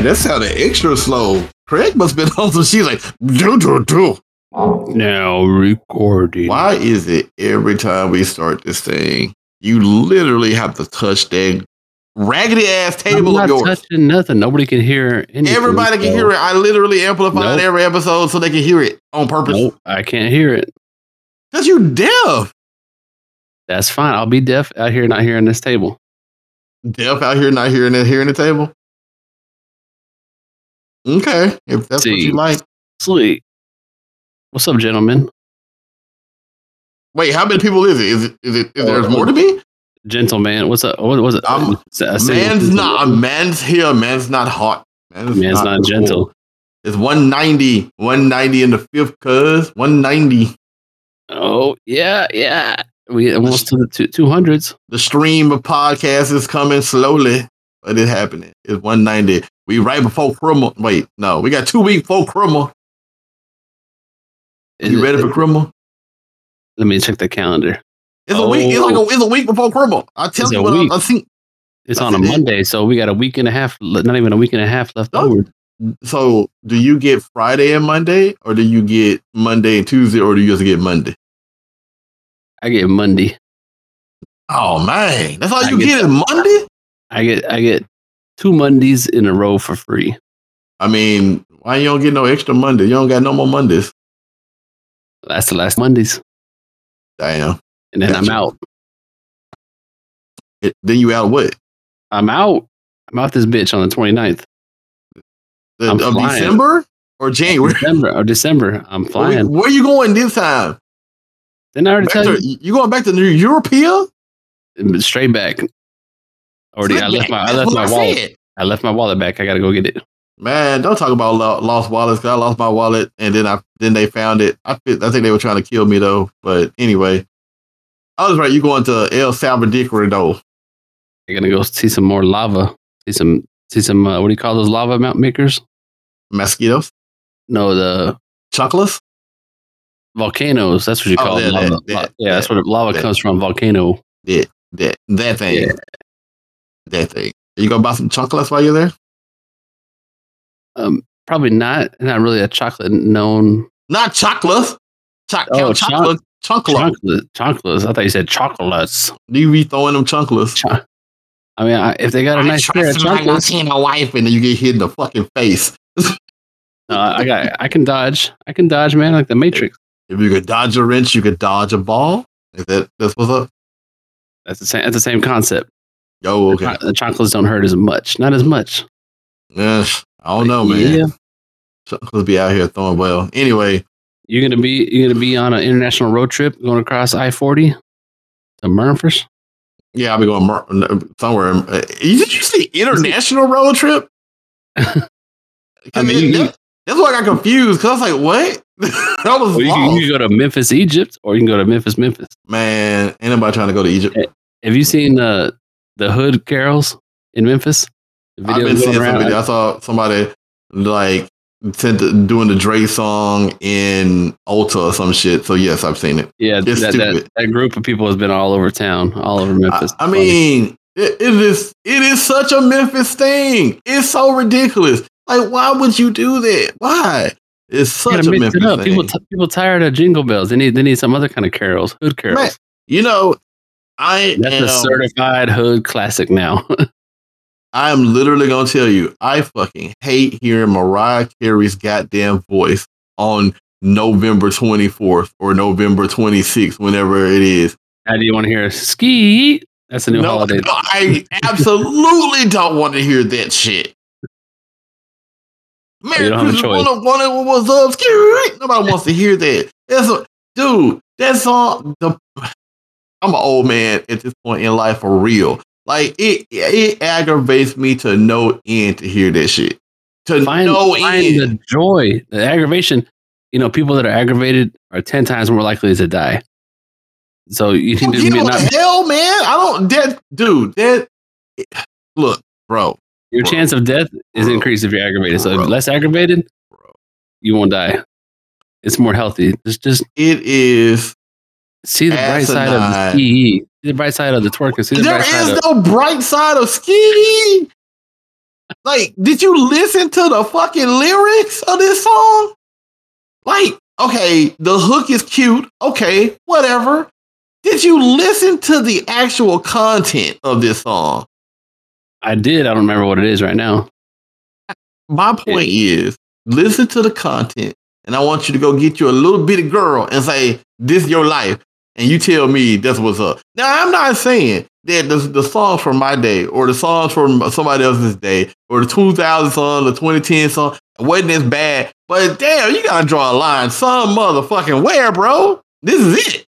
Man, that sounded extra slow. Craig must have been on some. She's like, do do do. Now recording. Why is it every time we start this thing, you literally have to touch that raggedy ass I'm table not of yours? touching nothing. Nobody can hear anything. Everybody can so- hear it. I literally amplify Nope. every episode so they can hear it on purpose. Nope, I can't hear it. Cause you deaf. That's fine. I'll be deaf out here, not hearing this table. Deaf out here, not hearing it, hearing the table. Okay, if that's what you like. Sweet. What's up, gentlemen? Wait, how many people is it? Is it? Is it? Is there's oh, more to oh. me? Gentleman. What's up? What was it? I'm- S- I say- Man's not. A Man's here. Man's not hot. Man's, Man's not gentle. cool. It's 190. 190 in the fifth, cuz. 190. Oh, yeah, yeah. We almost to the two, 200s. The stream of podcasts is coming slowly, but it's happening. It's 190. We right before criminal. Wait, no, we got two weeks before. Is You it- ready for criminal? Let me check the calendar. It's a week. It's like a, Oh. it's a week before criminal. I tell It's you what. I, week. I think. It's That's on a it. Monday, so we got a week and a half, not even a week and a half left No. over. So, do you get Friday and Monday, or do you get Monday and Tuesday, or do you just get Monday? I get Monday. Oh man, that's all I you get get, is Monday. I get I get two Mondays in a row for free. I mean, why you don't get no extra Monday? You don't got no more Mondays. That's the last Mondays, Damn. and then I'm out. It, then you out what? I'm out. I'm out this bitch on the 29th. The, I'm of flying. December or January? December or December. I'm Where, flying. where you going this time? Didn't I already Back tell to, you? you going back to New Europea? Straight back. Already, I left my I left my I wallet. said. I left my wallet back. I gotta go get it. Man, don't talk about lo- lost wallets. 'cause I lost my wallet, and then I then they found it. I I think they were trying to kill me though. But anyway, I was right. You going to El Salvador though? I'm gonna go see some more lava. See some see some uh, what do you call those lava mount makers? Mosquitoes, No, the chocolates. volcanoes. That's what you Oh, call that- it. Lava. that- that- yeah, that's what lava that. comes from. Volcano. That that thing. Yeah. That thing. You gonna buy some chocolates while you're there? Um, probably not. Not really a chocolate known Not chocolates. Choc- Oh, count choc- chocolate. Chocolate. chocolate. Chocolates. I thought you said chocolates. Do you be throwing them chocolates? Cho- I mean, I, if they got a nice pair of chocolates, my wife, and then you get hit in the fucking face. uh, I got. I can dodge. I can dodge, man, like the Matrix. If you could dodge a wrench, you could dodge a ball. Is that that's what's up? That's the same. That's the same concept. Yo, okay. The chocolates don't hurt as much. Not as much. Yeah, I don't know, man. Yeah. Chocolates be out here throwing well. Anyway, You're gonna be. You're gonna be on an international road trip going across I forty to Memphis. yeah, I'll be going mer- somewhere. Uh, Did you say international road trip? I mean, that- that's why I got confused because I was like, what? that was Well, you, can, you can go to Memphis, Egypt, or you can go to Memphis, Memphis. Man, ain't nobody trying to go to Egypt. Have you seen uh, the Hood carols in Memphis? I've been seeing some video. I saw somebody like sent the, doing the Dre song in Ulta or some shit. So yes, I've seen it. Yeah, It's that, that, stupid. that group of people has been all over town, all over Memphis. I mean, it, it is it is such a Memphis thing. It's so ridiculous. Like, why would you do that? Why? It's such a Memphis it thing. People, t- people tired of jingle bells. They need, they need some other kind of carols, hood carols. Man, you know, I That's am, a certified hood classic now. I am literally gonna tell you, I fucking hate hearing Mariah Carey's goddamn voice on November 24th or November 26th, whenever it is. How do you want to hear ski? That's a new No, holiday. no, I absolutely don't want to hear that shit. Oh, Merry have a Christmas, of- one what's up, Skee? Nobody wants to hear that. That's a, dude. That song. The I'm an old man at this point in life for real. Like it, it aggravates me to no end to hear that shit. To Find, no find end. the joy, the aggravation. You know, people that are aggravated are 10 times more likely to die. So you oh, can just be not, hell, man? I don't. That dude. That look, bro. your bro. chance of death is Bro. increased if you're aggravated. So less aggravated, Bro. you won't die. It's more healthy. It's just It is. See the bright side of the ski. See the bright side of the twerking. See the There bright side is of no bright side of ski. Like, did you listen to the fucking lyrics of this song? Like, okay, the hook is cute. Okay, whatever. Did you listen to the actual content of this song? I did. I don't remember what it is right now. My point is, listen to the content, and I want you to go get you a little bitty girl and say, "This is your life," and you tell me that's what's up. Now, I'm not saying that the, the songs from my day or the songs from somebody else's day or the 2000 song, the 2010 song wasn't as bad, but damn, you gotta draw a line some motherfucking where, bro. This is it.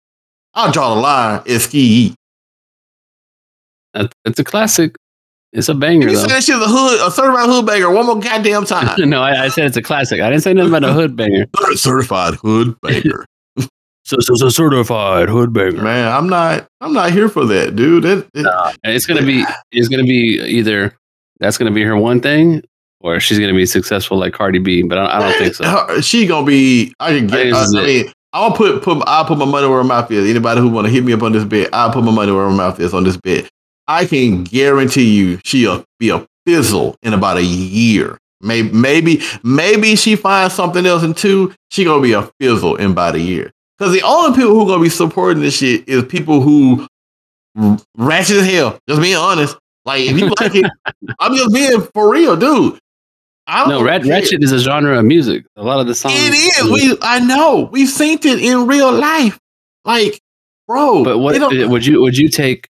I'll draw the line at ski. It's a classic. It's a banger. You though. said that shit's a hood, a certified hood banger. One more goddamn time. no, I, I, said it's a classic. I didn't say nothing about a hood banger. certified hood banger. So, so, so certified hoodbanger. Man, I'm not. I'm not here for that, dude. That, it, nah, it's gonna be. It's gonna be either that's gonna be her one thing, or she's gonna be successful like Cardi B. But I, I don't think so. Her, she gonna be. I can get. I, I mean, I'll put put. I'll put my money where my mouth is. Anybody who want to hit me up on this bit, I'll put my money where my mouth is on this bit. I can guarantee you she'll be a fizzle in about a year. Maybe, maybe, maybe she finds something else in two. She gonna be a fizzle in about a year. Because the only people who are gonna be supporting this shit is people who ratchet as hell. Just being honest. Like if you like it, I'm just being for real, dude. I no, rat, ratchet is a genre of music. A lot of the songs. It is. We, I know. We've seen it in real life. Like, bro. But what would you would you take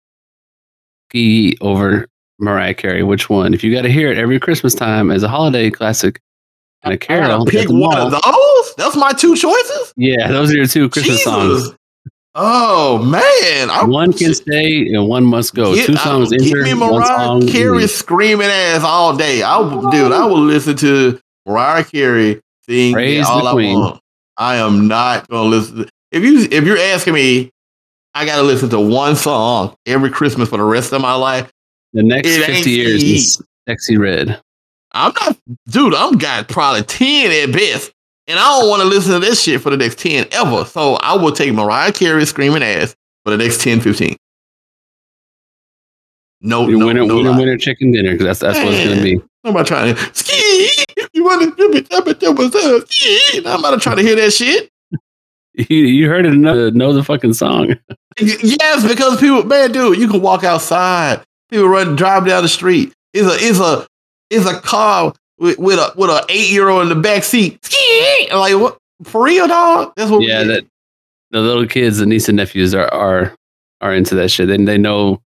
over Mariah Carey? Which one? If you got to hear it every Christmas time as a holiday classic and a carol, pick one of those. That's my two choices. Yeah, those are your two Christmas Jesus. songs. Oh man, I, one can stay and one must go. Get, Two songs uh, enter. me Mariah Carey screaming ass all day. I will, dude. I will listen to Mariah Carey sing Praise all the I queen. want. I am not gonna listen. To, if you if you're asking me, I gotta listen to one song every Christmas for the rest of my life. The next fifty years is Sexyy Red. I'm not, dude. I'm got probably ten at best. And I don't want to listen to this shit for the next 10 ever. So I will take Mariah Carey screaming ass for the next 10, 15. No, no, winner, no winner, winner, chicken dinner, because that's that's Man, what it's gonna be. I'm not trying to ski. You want to ski? I'm not trying to try to hear that shit. You, you heard it enough to know the fucking song. yes, because people, man, dude, you can walk outside. People run, drive down the street. It's a, it's a, it's a car with, with a with an eight year old in the back seat. Like what for real, dog? That's what. Yeah, that the little kids, the niece and nephews are are are into that shit, and they know,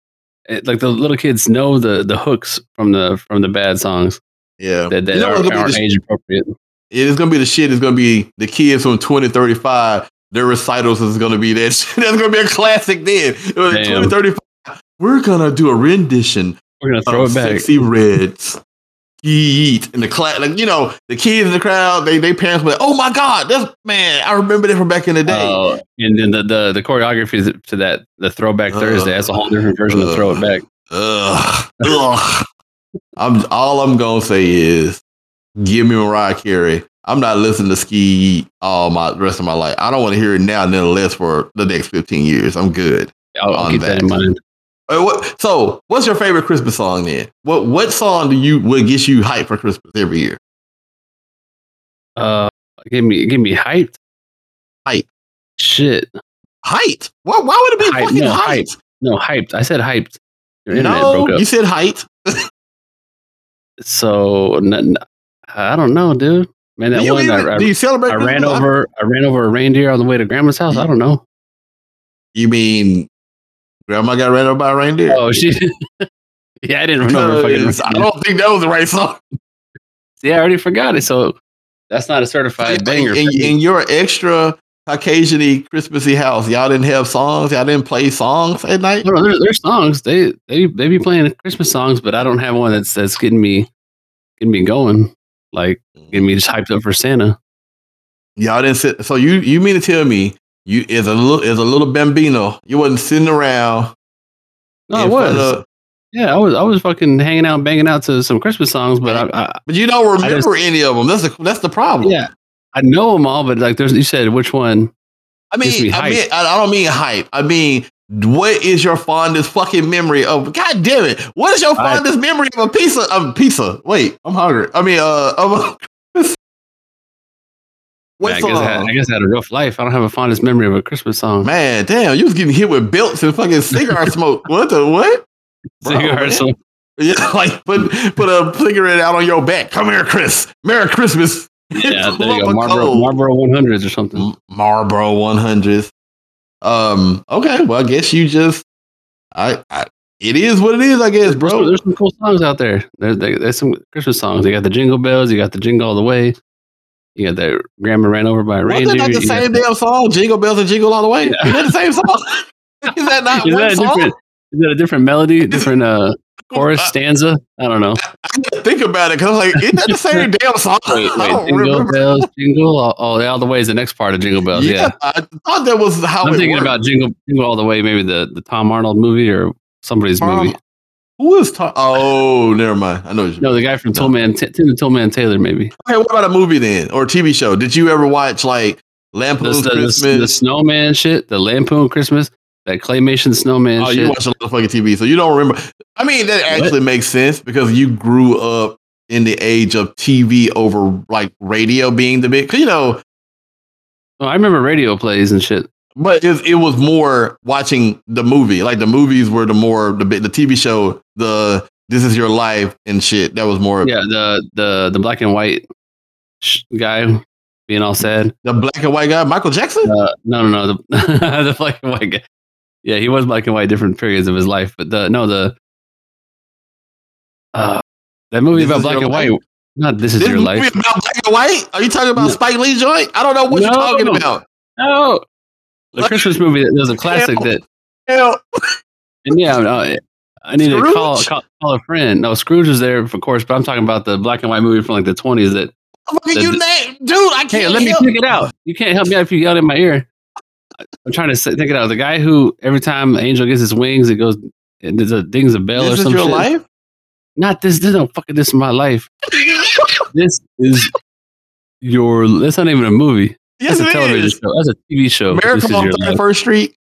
eh, like the little kids know the the hooks from the from the bad songs. Yeah, that, that you know are, are age appropriate. It's gonna be the shit. It's gonna be the kids from twenty thirty five. Their recitals is gonna be that. Shit. That's gonna be a classic. Then twenty thirty five. We're gonna do a rendition. We're gonna throw it back. Sexyy Reds eat in the class. Like you know, the kids in the crowd, they they parents were like, "Oh my god, this man, I remember that from back in the day." Uh, and then the, the the choreography to that the Throwback uh, Thursday. That's a whole different version uh, of Throw It Back. Ugh, ugh. I'm all I'm gonna say is, give me Mariah Carey. I'm not listening to Ski all my rest of my life. I don't want to hear it now, nonetheless, for the next 15 years. I'm good. I'll, I'll keep that. that in mind. What, so, what's your favorite Christmas song then? What what song do you what gets you hyped for Christmas every year? Uh, give me give me hyped. Hype. Shit. Hyped. Why, why would it be hyped? fucking no, hyped? hyped? No, hyped. I said hyped. Your no, you said hyped. so I don't know, dude. Man, that do one. Even, I, do you celebrate? I ran over. I ran over a reindeer on the way to grandma's house. I don't know. You mean Grandma got ran over by a reindeer. Oh, she. yeah, I didn't remember. I don't think that was the right song. See, I already forgot it. So that's not a certified banger. In, in, your extra Caucasian Christmassy house, y'all didn't have songs. Y'all didn't play songs at night. No, there, there's songs. They they they be playing Christmas songs, but I don't have one that's that's getting me getting me going. Like getting me just hyped up for Santa. Y'all didn't sit. So you you mean to tell me you is a little is a little bambino. You wasn't sitting around. No, I was. Of, yeah, I was. I was fucking hanging out, banging out to some Christmas songs, but I, I but you don't remember just, any of them. That's the that's the problem. Yeah, I know them all, but like there's you said which one. I mean, I mean, I don't mean hype. I mean, what is your fondest fucking memory of? God damn it! What is your I- fondest memory of a pizza? Of pizza? Wait, I'm hungry. I mean, uh, of a. What I, guess I, had. I guess I had a rough life. I don't have a fondest memory of a Christmas song. Man, damn, you was getting hit with belts and fucking cigar smoke. What the what? Bro, Cigar song. Yeah, like put put a cigarette out on your back. Come here, Chris. Merry Christmas. Yeah, there you go. Marlboro, Marlboro 100s or something. Marlboro 100s. Um. Okay. Well, I guess you just. I. I it is what it is. I guess, There's, bro. there's some cool songs out there. There's, there- there's some Christmas songs. You got the Jingle Bells. You got the Jingle All the Way. You got the Grandma Ran Over by a Wasn't Reindeer. that not the you got same damn song? Jingle bells and jingle all the way. Yeah. Is that the same song? is that not Is one that, a song? different, is that a different melody, different uh, chorus stanza? I don't know. I didn't think about it because I'm like, isn't that the same damn song? Wait, wait, Jingle remember. Bells, Jingle all, all, all the way is the next part of Jingle Bells. Yeah, I thought that was how I'm it thinking worked. about Jingle Jingle All the Way, maybe the, the Tom Arnold movie or somebody's Tom- movie. Who is talking? Oh, never mind. I know. No, the guy from No. Tillman, T- Tim the Tillman Taylor, maybe. Okay, what about a movie then, or a TV show? Did you ever watch like The, Lampoon's the, the, Christmas? the Snowman shit, the Lampoon Christmas, that claymation Snowman oh, shit. you watch a lot of fucking TV, so you don't remember. I mean, that actually makes sense because you grew up in the age of TV over like radio being the big. 'cause, you know, Oh, I remember radio plays and shit. But it, it was more watching the movie. Like the movies were the more the the TV show, the This Is Your Life and shit. That was more Yeah, the the the black and white sh- guy being all sad. the black and white guy, Michael Jackson. Uh, no, no, no, the the black and white guy. Yeah, he was black and white different periods of his life, but the no the uh, that movie This about black and Life? white. Not this is This your movie life. about black and white? Are you talking about No. Spike Lee joint? I don't know what you're talking about. No, the Christmas movie. That, there's a classic Hell. that Hell, And yeah, no, uh, I need to call, call call a friend. No, Scrooge was there, of course, but I'm talking about the black and white movie from like the 20s. That oh, The- you name, dude. I can't. hey, let me help- pick it out. You can't help me out if you yell in my ear. I'm trying to think it out. The guy who every time angel gets his wings, it goes, it does a dings a bell This or is some your shit. life. Not this. This no fucking. This is my life. This is your. That's not even a movie. Yes, That's a it television is. show. That's a TV show. America on your Thirty life. First Street.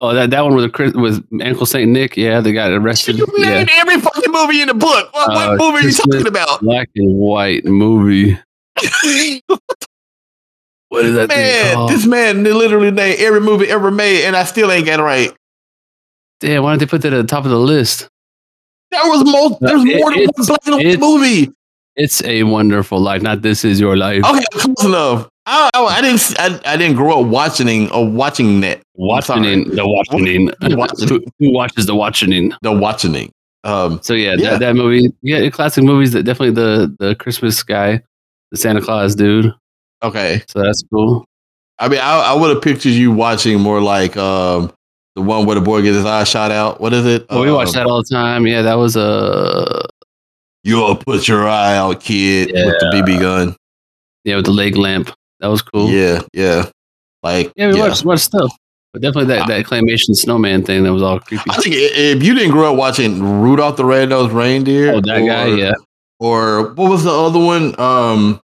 Oh, that, that one with the Chris- with Uncle Saint Nick. Yeah, they got arrested. You Yeah, every fucking movie in the book. What, Uh, what movie are you talking about? black and white movie. What is that man, this man literally named every movie ever made, and I still ain't got it right. Damn, why don't they put that at the top of the list? There was more. There's It- more than one black and white movie. It's a wonderful life. Not this is your life. Okay, close enough. I, I, I didn't. I, I didn't grow up watching or watching that. watching the watching. Who, who watches the watching? The watching. Um, So yeah, Yeah. That, that movie. Yeah, classic movies. That definitely the the Christmas guy, the Santa Claus dude. okay. So that's cool. I mean, I, I would have pictured you watching more like um, the one where the boy gets his eye shot out. What is it? Well, we watch Um, that all the time. Yeah, that was a You'll put your eye out, kid, with the BB gun. yeah with the leg lamp. That was cool. Yeah, yeah. Like, Yeah, we yeah. watched watched stuff. But definitely that, that claymation snowman thing that was all creepy. I think if you didn't grow up watching Rudolph the Red-Nosed Reindeer, Oh, that guy, yeah. or what was the other one? Um,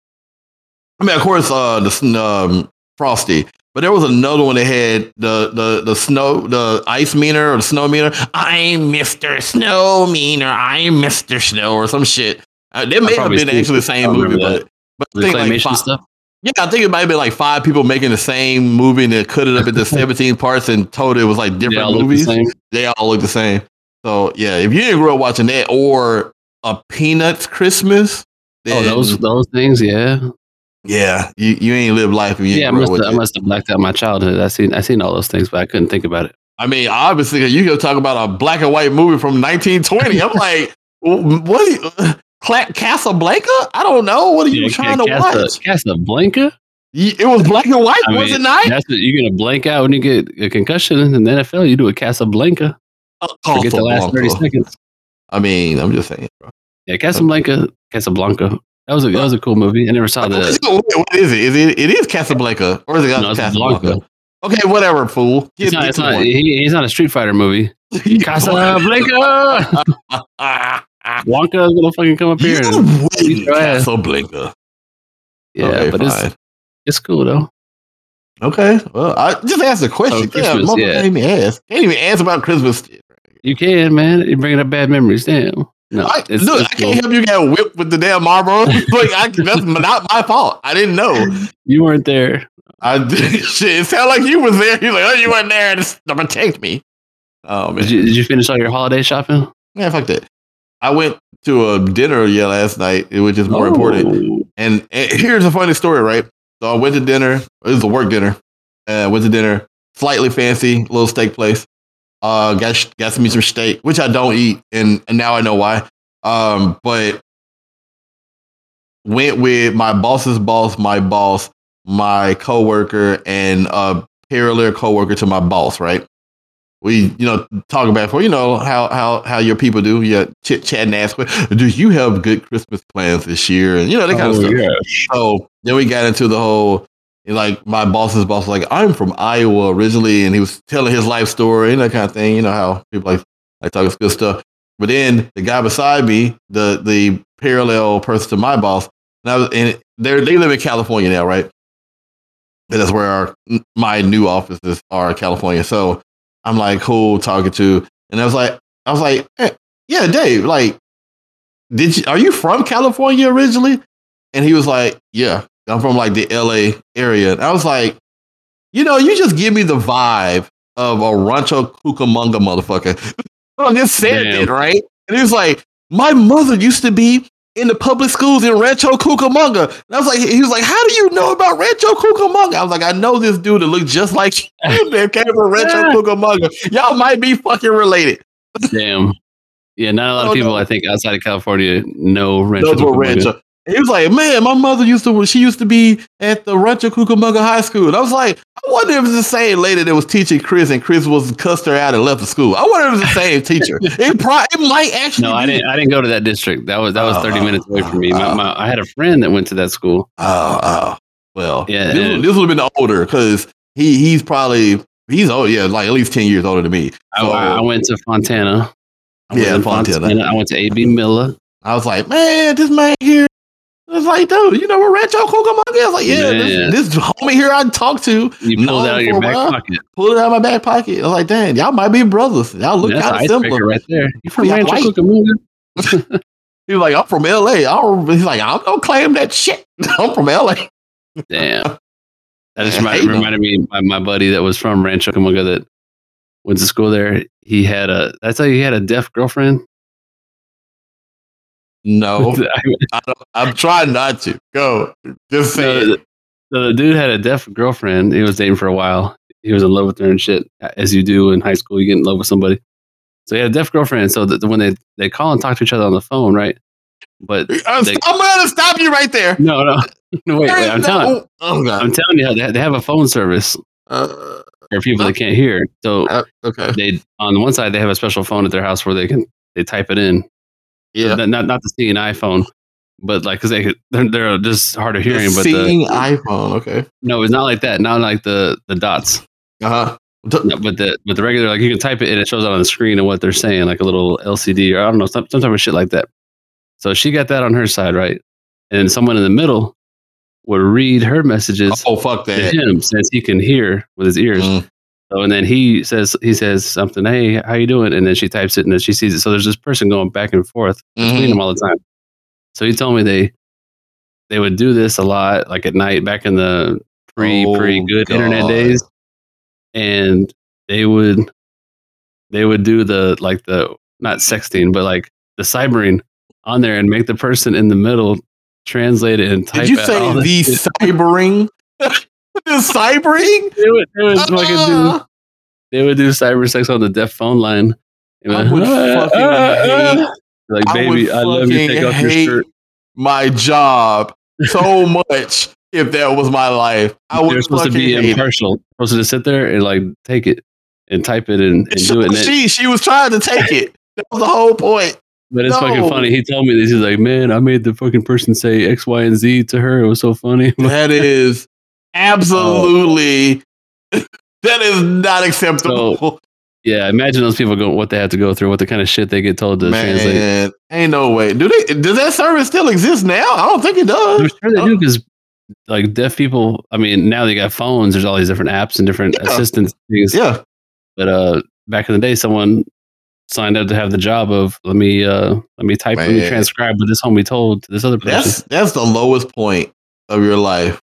I mean, of course, uh, the um, Frosty, but there was another one that had the the the snow, the ice meaner or the snow meaner. I'm Mister Snow Meaner. I'm Mister Snow or some shit. Uh, they may have been actually the same movie, but but The like claymation five, stuff. Yeah, I think it might have been like five people making the same movie and they cut it up into 17 parts and told it was like different all look the movies. They all look the same. So yeah, if you didn't grow up watching that or a Peanuts Christmas, Oh, those those things, yeah, yeah, you, you ain't lived life if you yeah. I must have, I must have blacked out my childhood. I seen I seen all those things, but I couldn't think about it. I mean, obviously, you go talk about a black and white movie from 1920. I'm like, what? Cla- Casablanca? I don't know. What are you Yeah, trying to Casa- watch? Casablanca. It was black and white, I was mean, it not? That's what you're gonna blank out when you get a concussion in the NFL. You do a Casablanca. Forget the last thirty seconds. I mean, I'm just saying, bro. Yeah, Casablanca, Casablanca. That was a that was a cool movie. I never saw What the. is it? Wait, what is it? Is it? It is Casablanca, or is it No, Casablanca? Blanca. Okay, whatever, fool. It's not. It's not. He, he's not a Street Fighter movie. Casablanca. Ah. Wonka is gonna fucking come up here. You And, win, beat your. Casablanca. yeah, okay, but fine. it's it's cool though. Okay. Well, I just asked a question. Oh, Damn, Christmas, yeah. Can't even ask. Can't even ask about Christmas. You can, man. You're bringing up bad memories. Damn. No, I, it's, look, it's I can't help you get whipped with the damn Marlboro. like, I, that's not my fault. I didn't know. You weren't there. I shit. It sounded like you was there. You're like, oh, you weren't there to, to protect me. Oh man, Did you, did you finish all your holiday shopping? Yeah, fuck that. I went to a dinner yeah last night, which is more important. Oh. And, and here's a funny story, right? So I went to dinner. It was a work dinner. Uh, went to dinner, slightly fancy, little steak place. Uh, got got me some steak, which I don't eat, and, and now I know why. Um, but went with my boss's boss, my boss, my coworker, and a parallel coworker to my boss. Right? We, you know, talk about for you know how how how your people do. Yeah, chit chat and ask, do you have good Christmas plans this year? And you know that kind of Oh, stuff. yeah. So then we got into the whole, like my boss's boss, was like I'm from Iowa originally, and he was telling his life story and that kind of thing. You know how people like like talking good stuff. But then the guy beside me, the the parallel person to my boss, and I was, and they they live in California now, right? And that's where our my new offices are in California. So I'm like cool talking to, and I was like, I was like, hey, yeah, Dave, like, did you are you from California originally? And he was like, Yeah, I'm from like the LA area. And I was like, You know, you just give me the vibe of a Rancho Cucamonga motherfucker. I'm just said Damn. it, right? And he was like, My mother used to be in the public schools in Rancho Cucamonga. And I was like, he was like, How do you know about Rancho Cucamonga? I was like, I know this dude that looked just like you that came from Rancho Cucamonga. Y'all might be fucking related. Damn. Yeah, not a lot Oh, of people no. I think outside of California know Rancho. Those were Cucamonga. Rancho. He was like, man, my mother used to, she used to be at the Rancho Cucamonga High School. And I was like, I wonder if it's the same lady that was teaching Chris and Chris was cussed her out and left the school. I wonder if it's the same teacher. It, pro- it might actually No, I didn't. I didn't go to that district. That was that was Oh, thirty oh, minutes away from me. My, oh. my, I had a friend that went to that school. Oh, oh. Well, Yeah, this, and- this would have been older because he, he's probably, he's, oh, yeah, like at least 10 years older than me. I, So- I went to Fontana. I went Yeah, to Fontana. I went to AB Miller. I was like, man, this man here. It's like, dude, you know what Rancho Cucamonga is? Like, yeah, Man. this, this homie here I talked to You pulled it out of your back while. pocket. pulled it out of my back pocket. I was like, dang, y'all might be brothers. Y'all look kind of similar. right there. You from Rancho white. Cucamonga? He was like, I'm from LA. I don't, he's like, I'm gonna claim that shit. I'm from LA. Damn. That just reminded, reminded me of my, my buddy that was from Rancho Cucamonga that went to school there. He had a. That's how he had a deaf girlfriend. No, I- I'm trying not to. Go. Just say So it. the, so the dude had a deaf girlfriend. He was dating for a while. He was in love with her and shit, as you do in high school. You get in love with somebody. So he had a deaf girlfriend. So that when they they call and talk to each other on the phone, right? But I'm, they- I'm to stop you right there. no, no, no wait, wait I'm no- telling, Oh, God. I'm telling you, they they have a phone service Uh, for people that can't hear. So uh, okay. they on one side they have a special phone at their house where they can they type it in. Yeah. Not not, not the seeing iPhone, but like because they they're, they're just hard of hearing. But the, Seeing iPhone. Okay. no, it's not like that. Not like the the dots. Uh huh. No, but the but the regular like you can type it and it shows out on the screen and what they're saying, like a little LCD or I don't know some, some type of shit like that. So she got that on her side, right? And someone in the middle would read her messages Oh, fuck to that. him since he can hear with his ears. Mm. So and then he says he says something, hey, how you doing? And then she types it and then she sees it. So there's this person going back and forth between Mhm. them all the time. So he told me they they would do this a lot, like at night back in the pre Oh, pre good internet days, and they would they would do the like the not sexting, but like the cybering on there and make the person in the middle translate it and type. Did you say the shit. cybering? the cybering? They would, they would fucking do Ah. they would do cyber sex on the deaf phone line. And I be would fucking hate- like, baby, I, love you. Take off your shirt. my job so much if that was my life. I would They're supposed to be hate it. impartial. Supposed to sit there and like take it and type it and, and do it. She she was trying to take it. That was the whole point. but it's no. fucking funny. He told me this. He's like, man, I made the fucking person say X, Y, and Z to her. It was so funny. That is absolutely that is not acceptable. yeah, imagine those people go what they have to go through, what the kind of shit they get told to translate. Ain't no way. Do they? Does that service still exist now? I don't think it does. I'm sure they do because like deaf people. I mean, now they got phones. There's all these different apps and different Yeah. assistance things. Yeah, But uh, back in the day, someone signed up to have the job of let me uh let me type, let me transcribe what this homie told to this other person. that's that's the lowest point of your life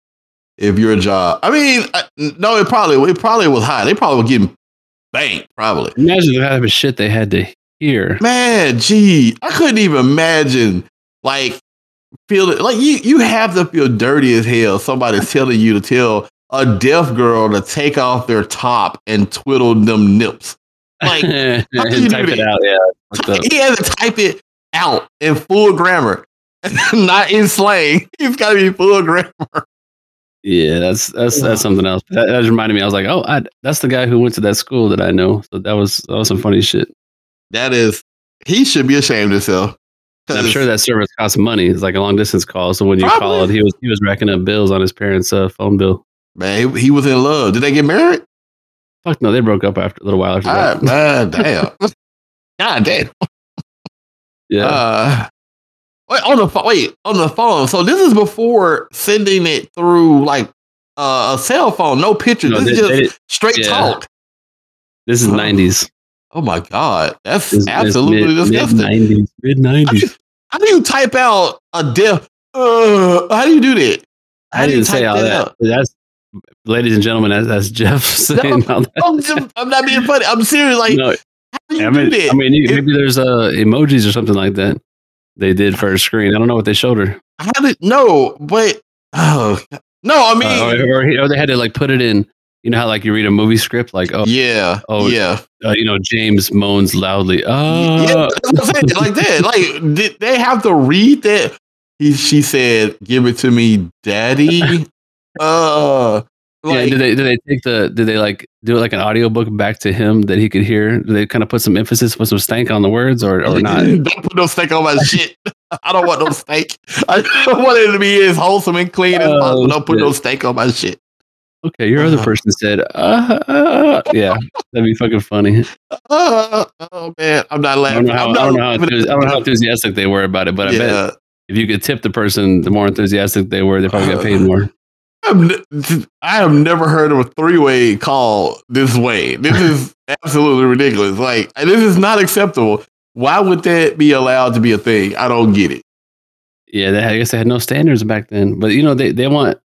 if your job. I mean, I, no, it probably it probably was high. They probably were getting banked. Probably. Imagine the type of shit they had to hear. Man, gee, I couldn't even imagine like feeling like you you have to feel dirty as hell. Somebody's telling you to tell a deaf girl to take off their top and twiddle them nips. Like and how can you do type it out. Yeah. he has to type it out in full grammar, not in slang. It's got to be full grammar. Yeah, that's that's that's something else. That, that reminded me. I was like, oh, I, that's the guy who went to that school that I know. So that was that was some funny shit. That is, he should be ashamed of himself. I'm sure that service costs money. It's like a long distance call. So when you Probably. called, he was he was racking up bills on his parents' uh, phone bill. man, he, he was in love. Did they get married? Fuck no, they broke up after a little while after Ah, that. man, damn. God damn. Yeah, Uh, wait on the phone. Wait on the phone. So this is before sending it through like uh, a cell phone. No pictures. No, this is just straight yeah. talk. this is. '90s. Oh my god, that's This- this absolutely mid, disgusting. Mid '90s. Mid nineties. how do you type out a deaf? Uh, how do you do that? How I didn't say all that. out? That's, ladies and gentlemen, that's, that's Jeff saying all that. I'm, not being funny. I'm serious. Like, No, how do you I mean, do that? I mean, maybe there's uh, emojis or something like that. They did for a screen. I don't know what they showed her. how did no? But oh no, I mean, Uh, or, or, or they had to like put it in. You know how like you read a movie script, like oh, yeah, oh, yeah. uh, you know James moans loudly. Yeah, Oh, saying, like that. Like, did they have to read that? He, she said, "Give it to me, daddy." Uh, yeah. like, Did they did they take the did they like do it like an audiobook back to him that he could hear? Did they kind of put some emphasis, put some stank on the words, or or not? Don't put no stank on my shit. I don't want no stank. I want it to be as wholesome and clean as Oh, possible. Don't put no stank on my shit. Okay, your other Uh-huh. person said, uh, uh, yeah, that'd be fucking funny. Uh, oh man, I'm not I laughing. don't know how, I don't know how, I don't know how enthusiastic they were about it, but I bet if you could tip the person, the more enthusiastic they were, they probably got paid more. I have never heard of a three way call this way. This is absolutely ridiculous. Like this is not acceptable. Why would that be allowed to be a thing? I don't get it. Yeah, they, I guess they had no standards back then. But you know, they, they want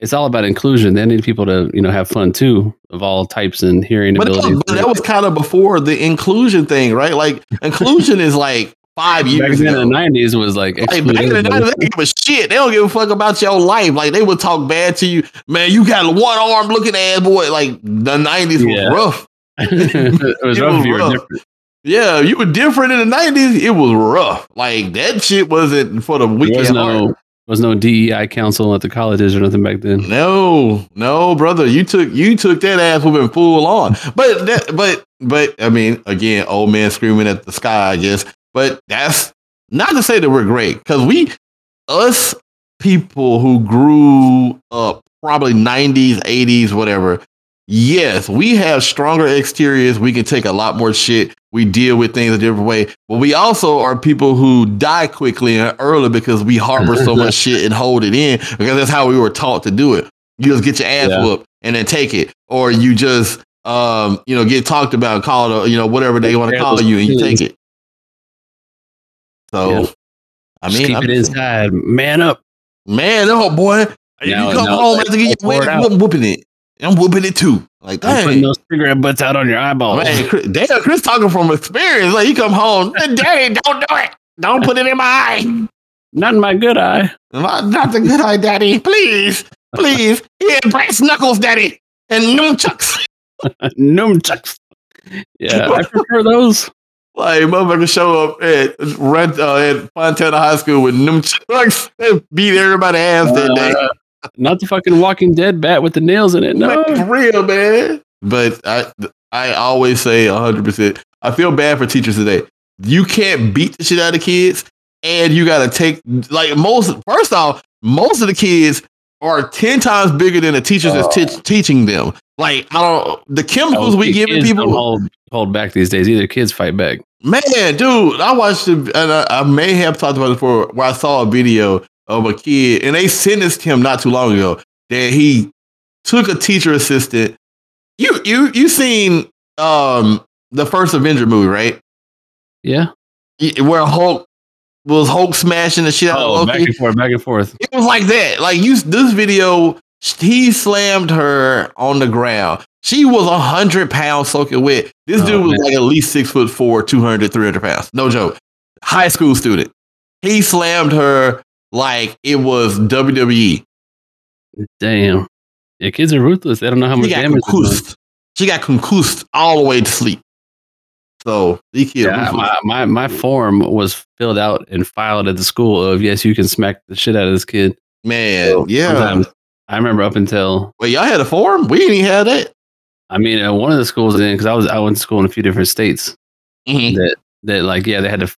it's all about inclusion. They need people to you know have fun too, of all types and hearing But that, abilities. was, but that was kind of before the inclusion thing, right? Like inclusion is like five years ago. in the nineties was like, Like back in the everybody. 90s, they don't give a shit. They don't give a fuck about your life. Like they would talk bad to you. Man, you got one arm looking ass boy. Like the nineties Yeah. was rough. it was It rough was you rough. different. Yeah, you were different in the nineties. It was rough. Like that shit wasn't for the There weak was no was no DEI council at the colleges or nothing back then. No, no, brother. You took you took that ass whooping full on. But that but but I mean, again, old man screaming at the sky, I guess. But that's not to say that we're great. Cause we us people who grew up probably 90s, 80s, whatever. Yes, we have stronger exteriors. We can take a lot more shit. We deal with things a different way. But we also are people who die quickly and early because we harbor so much shit and hold it in because that's how we were taught to do it. You just get your ass Yeah. whooped and then take it. Or you just um, you know, get talked about, called, you know, whatever they want to call you and you take it. So Yeah. I Just mean, keep I'm- it inside. Man up. Man, oh boy. Now- you come now, home after getting out. I'm whooping it. I'm whooping it too. Like, I'm putting dang. those cigarette butts out on your eyeballs. Man, Chris, damn, Chris talking from experience. Like, he come home, Daddy, don't do it. Don't put it in my eye. Not in my good eye. Not, not the good eye, Daddy. Please, please. Here, brass knuckles, Daddy. And nunchucks. Nunchucks. Yeah, I prefer those. Like, motherfuckers show up at, Red, uh, at Fontana High School with nunchucks and beat everybody's ass that day. Uh, not the fucking Walking Dead bat with the nails in it. No. For real, man. But I I always say 100%. I feel bad for teachers today. You can't beat the shit out of kids, and you got to take, like, most, first off, most of the kids are 10 times bigger than the teachers that's te- teaching them. Like, I don't, the chemicals we Kids giving people, hold, hold back these days. Either kids fight back. Man, dude, I watched, the, and I, I may have talked about it before, where I saw a video of a kid, and they sentenced him not too long ago that he took a teacher assistant. You you you seen um the first Avenger movie, right? Yeah. Where Hulk was Hulk smashing the shit out Oh, of back and forth, back and forth. It was like that. Like you, this video, he slammed her on the ground. She was a hundred pounds soaking wet. This Oh, dude was man. like at least six foot four, 200, 300 pounds. No joke. High school student. He slammed her like it was. WWE. Damn. Yeah, kids are ruthless. They don't know how much She got damage. concussed. She got concussed all the way to sleep. So these kids, Yeah, my, my my form was filled out and filed at the school of yes, you can smack the shit out of this kid. man, So yeah. I remember up until Wait, y'all had a form? We didn't even have that. I mean uh, one of the schools in because I was I went to school in a few different states that that like yeah they had to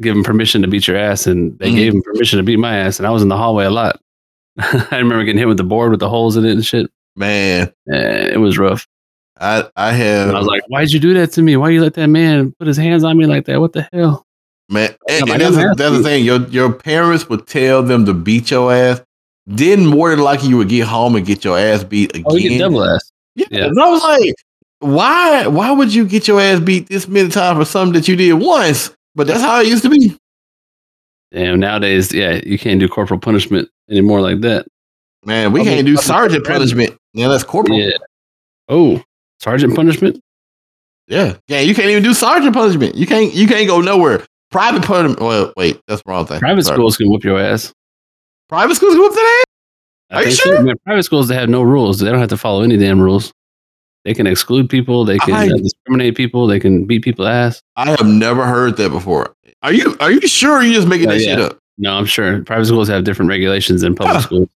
give him permission to beat your ass and they Mhm. gave him permission to beat my ass and I was in the hallway a lot. I remember getting hit with the board with the holes in it and shit. Man, Eh, it was rough. I I have. And I was like, "Why'd you do that to me? Why you let that man put his hands on me like that? What the hell?" Man, and, Yeah, and that's, the, that's the thing. Your your parents would tell them to beat your ass. Then more than likely you would get home and get your ass beat again. Oh, you get double ass. Yeah. yeah. And I was like, why why would you get your ass beat this many times for something that you did once? But that's how it used to be. Damn, nowadays, yeah, you can't do corporal punishment anymore like that. Man, we I can't do sergeant forever. punishment. Yeah, that's corporal. Yeah. Oh, sergeant punishment? Yeah. Yeah, you can't even do sergeant punishment. You can't you can't go nowhere. Private punishment. Well, wait, that's the wrong thing. Private Sorry. schools can whoop your ass. Private schools go up to that? I Are you sure? Man, private schools, they have no rules. They don't have to follow any damn rules. They can exclude people. They can I- uh, discriminate people. They can beat people ass. I have never heard that before. Are you are you sure you're just making Yeah, that yeah. shit up? No, I'm sure private schools have different regulations than public Huh. schools.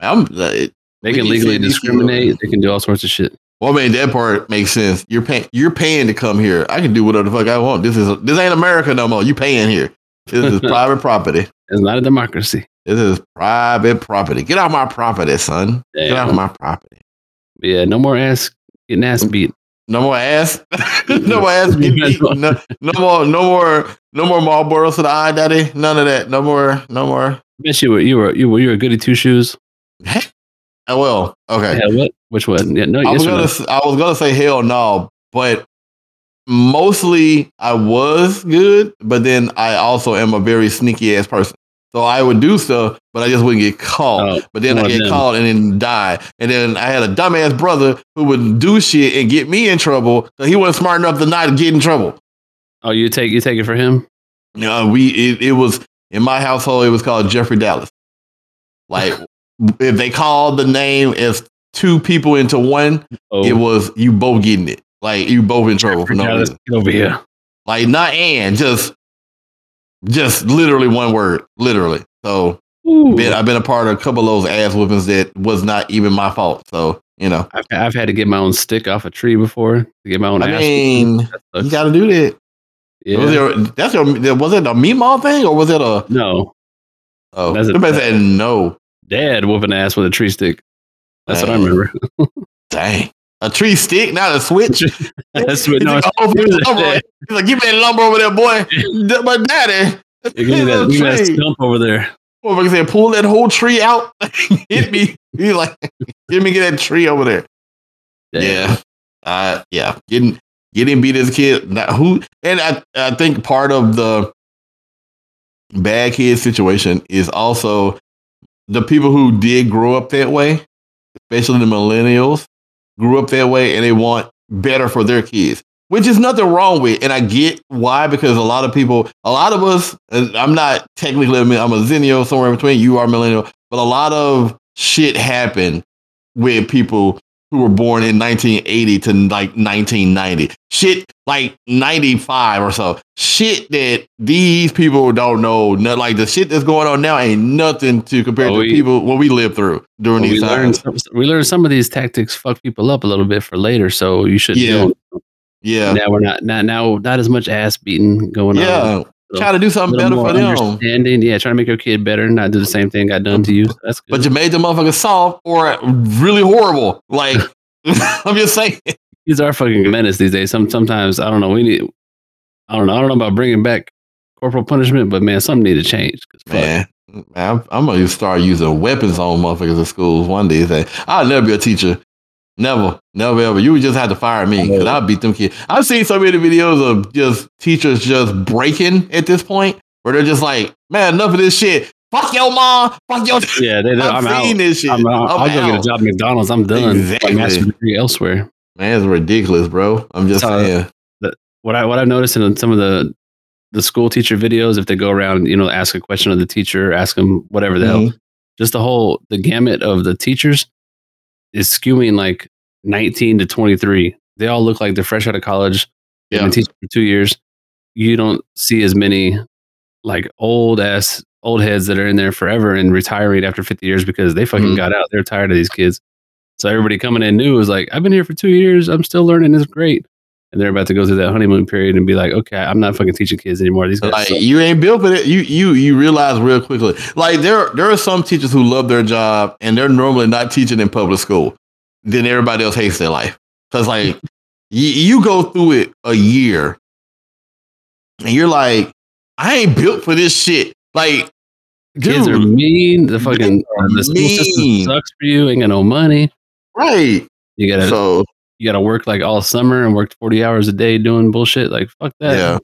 I'm uh, They can can legally discriminate. They can do all sorts of shit. Well, I mean, that part makes sense. You're paying. You're paying to come here. I can do whatever the fuck I want. This is this ain't America no more. You paying here. This is private property. It's not a democracy. This is private property. Get off my property, son. Get off my property. Yeah, no more ass getting ass mm. beat. No more ass. no more ass getting beaten. No, no more. No more. No more Marlboros to the eye, daddy. None of that. No more. No more. I bet you were you were you were you were a goody two shoes. Oh, well, okay. Hell, what? Which one? Yeah, no, I was gonna. no? I was gonna say hell no, but mostly I was good. But then I also am a very sneaky ass person, so I would do stuff, but I just wouldn't get caught. Oh, but then I get them. caught and then die. And then I had a dumbass brother who would do shit and get me in trouble. So he wasn't smart enough to not get in trouble. Oh, you take you take it for him. You know, we it, it was in my household. It was called Jeffrey Dallas. Like if they called the name as two people into one, Oh, it was you both getting it. Like you both in trouble for no Dallas, reason. over here. Like not and just just literally one word. Literally. So been, I've been a part of a couple of those ass whoopings that was not even my fault. So, you know. I've, I've had to get my own stick off a tree before to get my own I ass. mean, you gotta do that. yeah. Was there that's your was it a meatball thing or was it a no, oh That's a- said no. dad whooping ass with a tree stick. That's what I remember. Dang. A tree stick, not a switch. That's what no. like, oh, give me that lumber. He's like, give me that lumber over there, boy. My daddy, Give me that, give that stump over there. Motherfucker said, pull that whole tree out. Hit me. He's like, give me get that tree over there. Damn. Yeah. Uh, yeah. Getting getting beat as a kid. Now, who and I, I think part of the bad kid situation is also the people who did grow up that way, especially the millennials, grew up that way and they want better for their kids. Which is nothing wrong with, and I get why because a lot of people, a lot of us, I'm not technically, I'm a Xennial somewhere in between. You are millennial, but a lot of shit happened with people who were born in 1980 to like 1990. Shit like 95 or so. Shit that these people don't know. Not like the shit that's going on now ain't nothing to compare Oh, to we- people what we lived through during Well, we these learned times. some, we learned some of these tactics fuck people up a little bit for later, so you should Yeah. Yeah. Now we're not not now not as much ass beating going on. Yeah. So, Try to do something better for them. understanding. Yeah, trying to make your kid better, not do the same thing got done to you. So that's good. But you made the motherfucker soft or really horrible. Like I'm just saying. These are fucking menace these days. Some sometimes I don't know. We need. I don't know. I don't know about bringing back corporal punishment, but man, something need to change. fuck. Man, Man, I'm, I'm gonna start using weapons on motherfuckers in schools one day. Say, I'll never be a teacher. Never, never, ever. You would just have to fire me because I'll beat them kids. I've seen so many videos of just teachers just breaking at this point where they're just like, man, enough of this shit. Fuck your mom. Fuck your. Yeah, they, I've I'm seen out. this shit. I'm out. I'm I'll go get a job at McDonald's. I'm done. Exactly. Like master's degree elsewhere. Man, it's ridiculous, bro. I'm just saying. what I what I've noticed in some of the the school teacher videos, if they go around, you know, ask a question of the teacher, ask them whatever the hell, Mhm. just the whole the gamut of the teachers is skewing like 19 to 23. They all look like they're fresh out of college. Yeah. been teaching for two years. You don't see as many like old ass old heads that are in there forever and retiring after 50 years because they fucking Mhm. got out. They're tired of these kids. So everybody coming in new is like, I've been here for two years. I'm still learning. It's great. And they're about to go through that honeymoon period and be like, okay, I'm not fucking teaching kids anymore. These guys Like suck. you ain't built for it. You you you realize real quickly. Like there there are some teachers who love their job and they're normally not teaching in public school. Then everybody else hates their life. Cause like you, you go through it a year and you're like, I ain't built for this shit. Like kids are mean. The fucking uh, the school system sucks for you. Ain't got no money. Right. You gotta So you gotta work like all summer and work 40 hours a day doing bullshit. Like fuck that. yeah.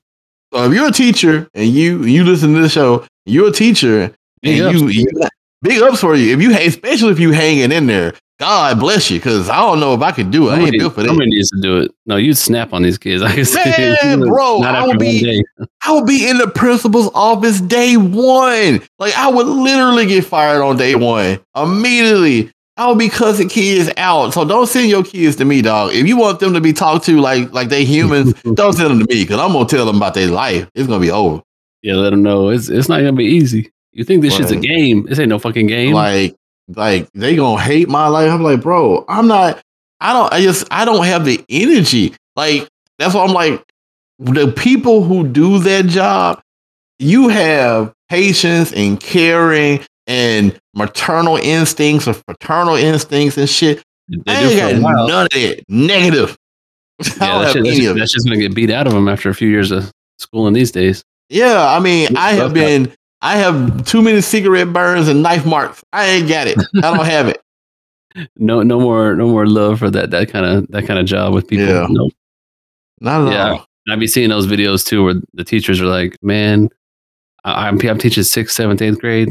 So if you're a teacher and you you listen to this show, you're a teacher Big and ups you, you. you big ups for you. If you especially if you hanging in there, God bless you. Because I don't know if I could do it. I ain't Somebody, built for that. somebody needs to do it. No, you'd snap on these kids. I can say, Man, bro, I would be- I would be in the principal's office day one. Like I would literally get fired on day one immediately. I would be cussing kids out. So don't send your kids to me, dog. If you want them to be talked to like like they humans, don't send them to me because I'm gonna tell them about their life. It's gonna be over. Yeah, let them know it's it's not gonna be easy. You think this shit's a game? This ain't no fucking game. Like like they gonna hate my life. I'm like, bro, I'm not. I don't. I just I don't have the energy. Like that's why I'm like the people who do that job. You have patience and caring and maternal instincts or paternal instincts and shit. they I ain't got none of that. Negative. Yeah, don't that shit, that's, it. that's just gonna get beat out of them after a few years of schooling these days. Yeah, I mean, I have been. I have too many cigarette burns and knife marks. I ain't got it. I don't have it. No, no more, no more love for that that kind of that kind of job with people. Yeah. No. Not at Yeah. all. And I've been seeing those videos too, where the teachers are like, "Man, I- I'm I'm teaching sixth, seventh, eighth grade.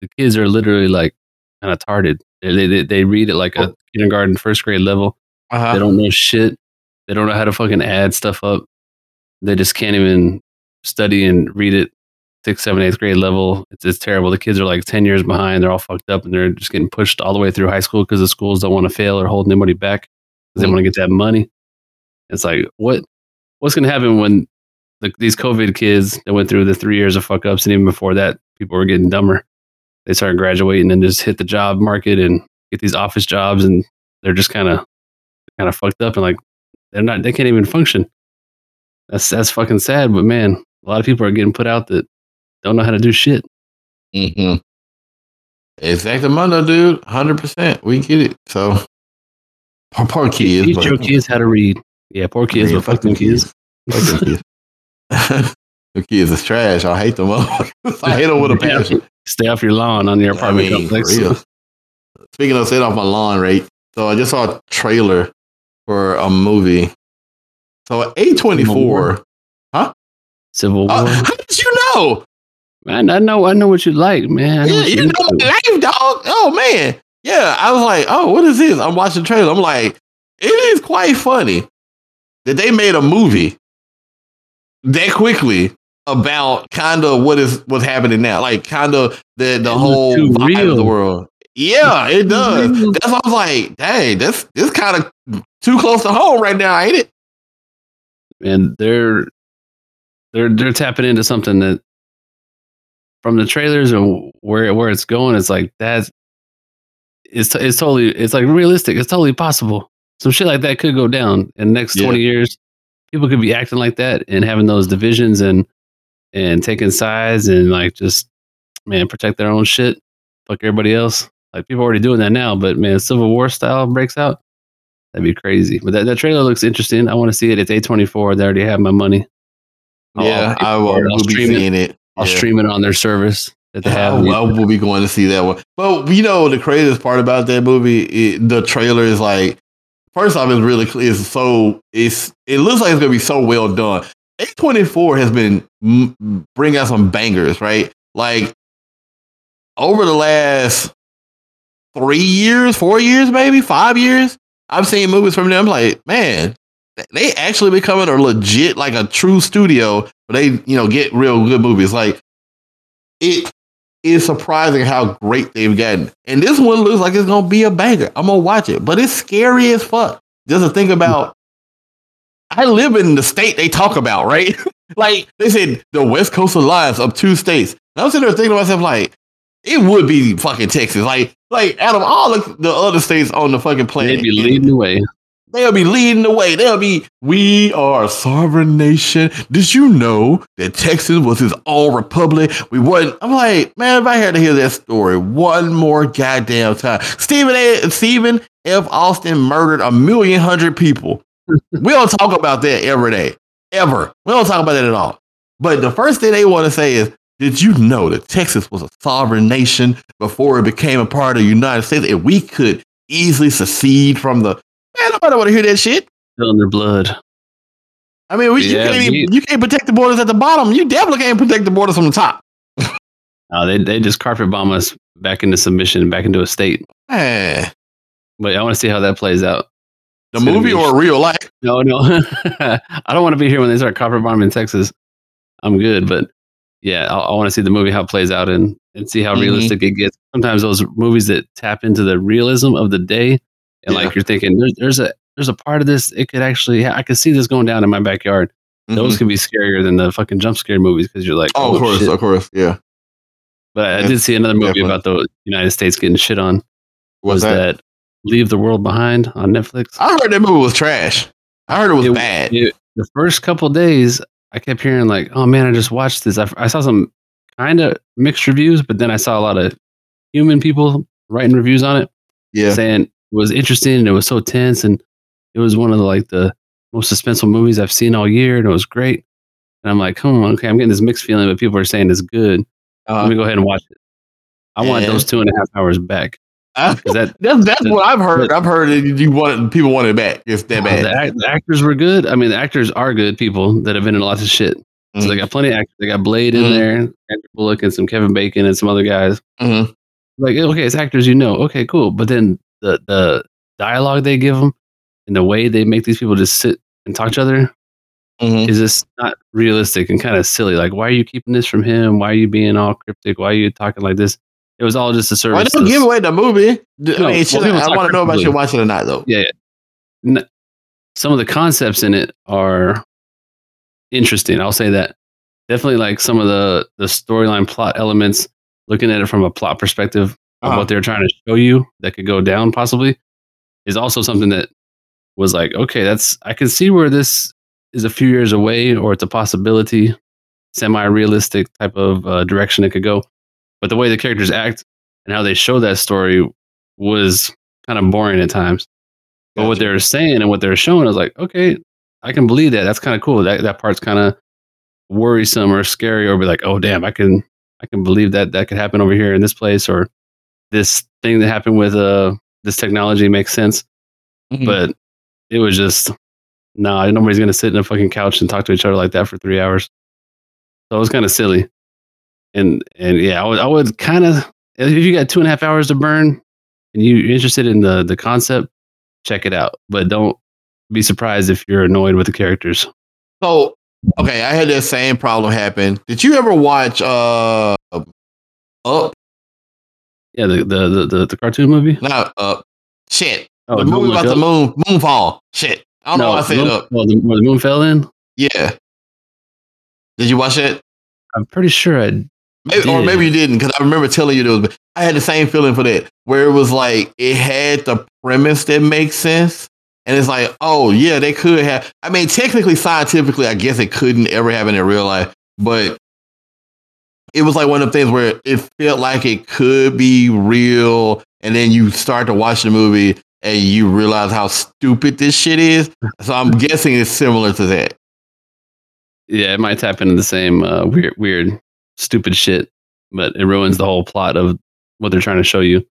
The kids are literally like kind of tarded. They, they they read it like a kindergarten, first grade level. Uh-huh. They don't know shit. They don't know how to fucking add stuff up. They just can't even study and read it sixth, seventh, eighth grade level. It's, it's terrible. The kids are like 10 years behind. They're all fucked up and they're just getting pushed all the way through high school because the schools don't want to fail or hold anybody back because they Mm. want to get that money. It's like, what what's going to happen when the, these COVID kids that went through the three years of fuck ups and even before that, people were getting dumber. They started graduating and just hit the job market and get these office jobs and they're just kind of kind of fucked up and like they're not they can't even function. That's that's fucking sad, but man, a lot of people are getting put out that don't know how to do shit. Mm-hmm. Exactamundo, dude. Hundred percent. We get it. So poor, poor kids. Teach your kids how to read. Yeah, poor kids, but fuck them kids. Kids. the kids is trash. I hate them. all. I hate them with a passion. Stay off your lawn on your I apartment mean, for complex. Speaking of set off my lawn right? so I just saw a trailer for a movie. So A twenty four. huh? Civil uh, War. How did you know? man, I know I know what you like, man. I know Yeah, you you're know my life, dog. Oh man. Yeah, I was like, oh, what is this? I'm watching the trailer. I'm like, it is quite funny that they made a movie that quickly about kind of what is what's happening now, like kind of the the looks whole vibe of the world. Yeah, it does. real. That's why I was like, dang, that's this kind of too close to home right now, ain't it? and they're they're they're tapping into something that from the trailers and where where it's going it's like that's it's it's totally it's like realistic it's totally possible some shit like that could go down in the next Yeah. 20 years people could be acting like that and having those divisions and and taking sides and like just man protect their own shit fuck everybody else like people are already doing that now but man civil war style breaks out that'd be crazy but that, that trailer looks interesting i want to see it it's a24 they already have my money yeah, I'll I will. I'll stream it. seeing it. I'll Yeah. stream it on their service. that they have. I, I will be going to see that one. But you know, the craziest part about that movie, it, the trailer is like, first off, it's really it's so it's it looks like it's gonna be so well done. A twenty four has been bringing out some bangers, right? Like over the last three years, four years, maybe five years, I've seen movies from them. Like, man, they actually becoming a legit, like a true studio. But they, you know, get real good movies. Like it is surprising how great they've gotten. And this one looks like it's gonna be a banger. I'm gonna watch it, but it's scary as fuck. Just to think about. I live in the state they talk about, right? like they said, the West Coast Alliance of two states. And I'm sitting there thinking to myself, like, it would be fucking Texas. Like, like out of all the, the other states on the fucking planet, they'd be leading the way. They'll be leading the way. They'll be, we are a sovereign nation. Did you know that Texas was his all republic? We wasn't. I'm like, man, if I had to hear that story one more goddamn time. Stephen A. Stephen F. Austin murdered a million hundred people. We don't talk about that every day. Ever. We don't talk about that at all. But the first thing they want to say is, did you know that Texas was a sovereign nation before it became a part of the United States and we could easily secede from the Man, nobody want to hear that shit. Still in their blood. I mean, we, yeah, you, can't even, you can't protect the borders at the bottom. You definitely can't protect the borders from the top. no, they they just carpet bomb us back into submission, back into a state. Eh. But I want to see how that plays out. The it's movie or real life? No, no. I don't want to be here when they start carpet bombing Texas. I'm good, but yeah, I, I want to see the movie how it plays out and and see how mm-hmm. realistic it gets. Sometimes those movies that tap into the realism of the day and yeah. like you're thinking there's, there's a there's a part of this it could actually I could see this going down in my backyard. Mm-hmm. Those can be scarier than the fucking jump scare movies because you're like, oh, oh of course, shit. of course, yeah. But I did see another movie Definitely. about the United States getting shit on. Was that? that? Leave the World Behind on Netflix? I heard that movie was trash. I heard it was it, bad. It, the first couple days, I kept hearing like, "Oh man, I just watched this." I, I saw some kind of mixed reviews, but then I saw a lot of human people writing reviews on it, yeah, saying it was interesting and it was so tense and it was one of the like the most suspenseful movies I've seen all year and it was great. And I'm like, hmm, okay, I'm getting this mixed feeling, but people are saying it's good. Uh, Let me go ahead and watch it. I want those two and a half hours back. That, that's that's the, what I've heard. I've heard it, you want people want it back. It's that bad. The, the, actors were good. I mean, the actors are good people that have been in lots of shit. Mm-hmm. So they mm-hmm. got plenty of actors. They got Blade in mm-hmm. there, Andrew Bullock, and some Kevin Bacon and some other guys. Mm-hmm. Like, okay, it's actors you know. Okay, cool. But then the the dialogue they give them and the way they make these people just sit and talk to each other mm-hmm. is just not realistic and kind of silly. Like, why are you keeping this from him? Why are you being all cryptic? Why are you talking like this? It was all just a service. Why don't give away the movie? No, I, mean, well, I want to know about you watching it or not, though. Yeah. yeah. Some of the concepts in it are interesting. I'll say that. Definitely like some of the the storyline plot elements, looking at it from a plot perspective uh-huh. of what they're trying to show you that could go down possibly is also something that was like, okay, that's I can see where this is a few years away or it's a possibility, semi-realistic type of uh, direction it could go. But the way the characters act and how they show that story was kind of boring at times. But what they're saying and what they're showing is like, okay, I can believe that. That's kind of cool. That that part's kind of worrisome or scary, or be like, oh damn, I can I can believe that that could happen over here in this place, or this thing that happened with uh this technology makes sense. Mm-hmm. But it was just no, nah, nobody's gonna sit in a fucking couch and talk to each other like that for three hours. So it was kind of silly. And and yeah, I would I would kind of if you got two and a half hours to burn and you're interested in the the concept, check it out. But don't be surprised if you're annoyed with the characters. So okay, I had that same problem happen. Did you ever watch uh Up? Yeah, the the the the, the cartoon movie. Not up. Shit. Oh, the movie about up? the moon moonfall. Shit. I don't no, know why I said moon, up. Well, the, where the moon fell in. Yeah. Did you watch it? I'm pretty sure I. Maybe, or maybe you didn't, because I remember telling you there was. I had the same feeling for that, where it was like it had the premise that makes sense, and it's like, oh yeah, they could have. I mean, technically, scientifically, I guess it couldn't ever happen in real life, but it was like one of the things where it felt like it could be real, and then you start to watch the movie and you realize how stupid this shit is. So I'm guessing it's similar to that. Yeah, it might tap into the same uh, weird, weird, stupid shit. but it ruins the whole plot of what they're trying to show you.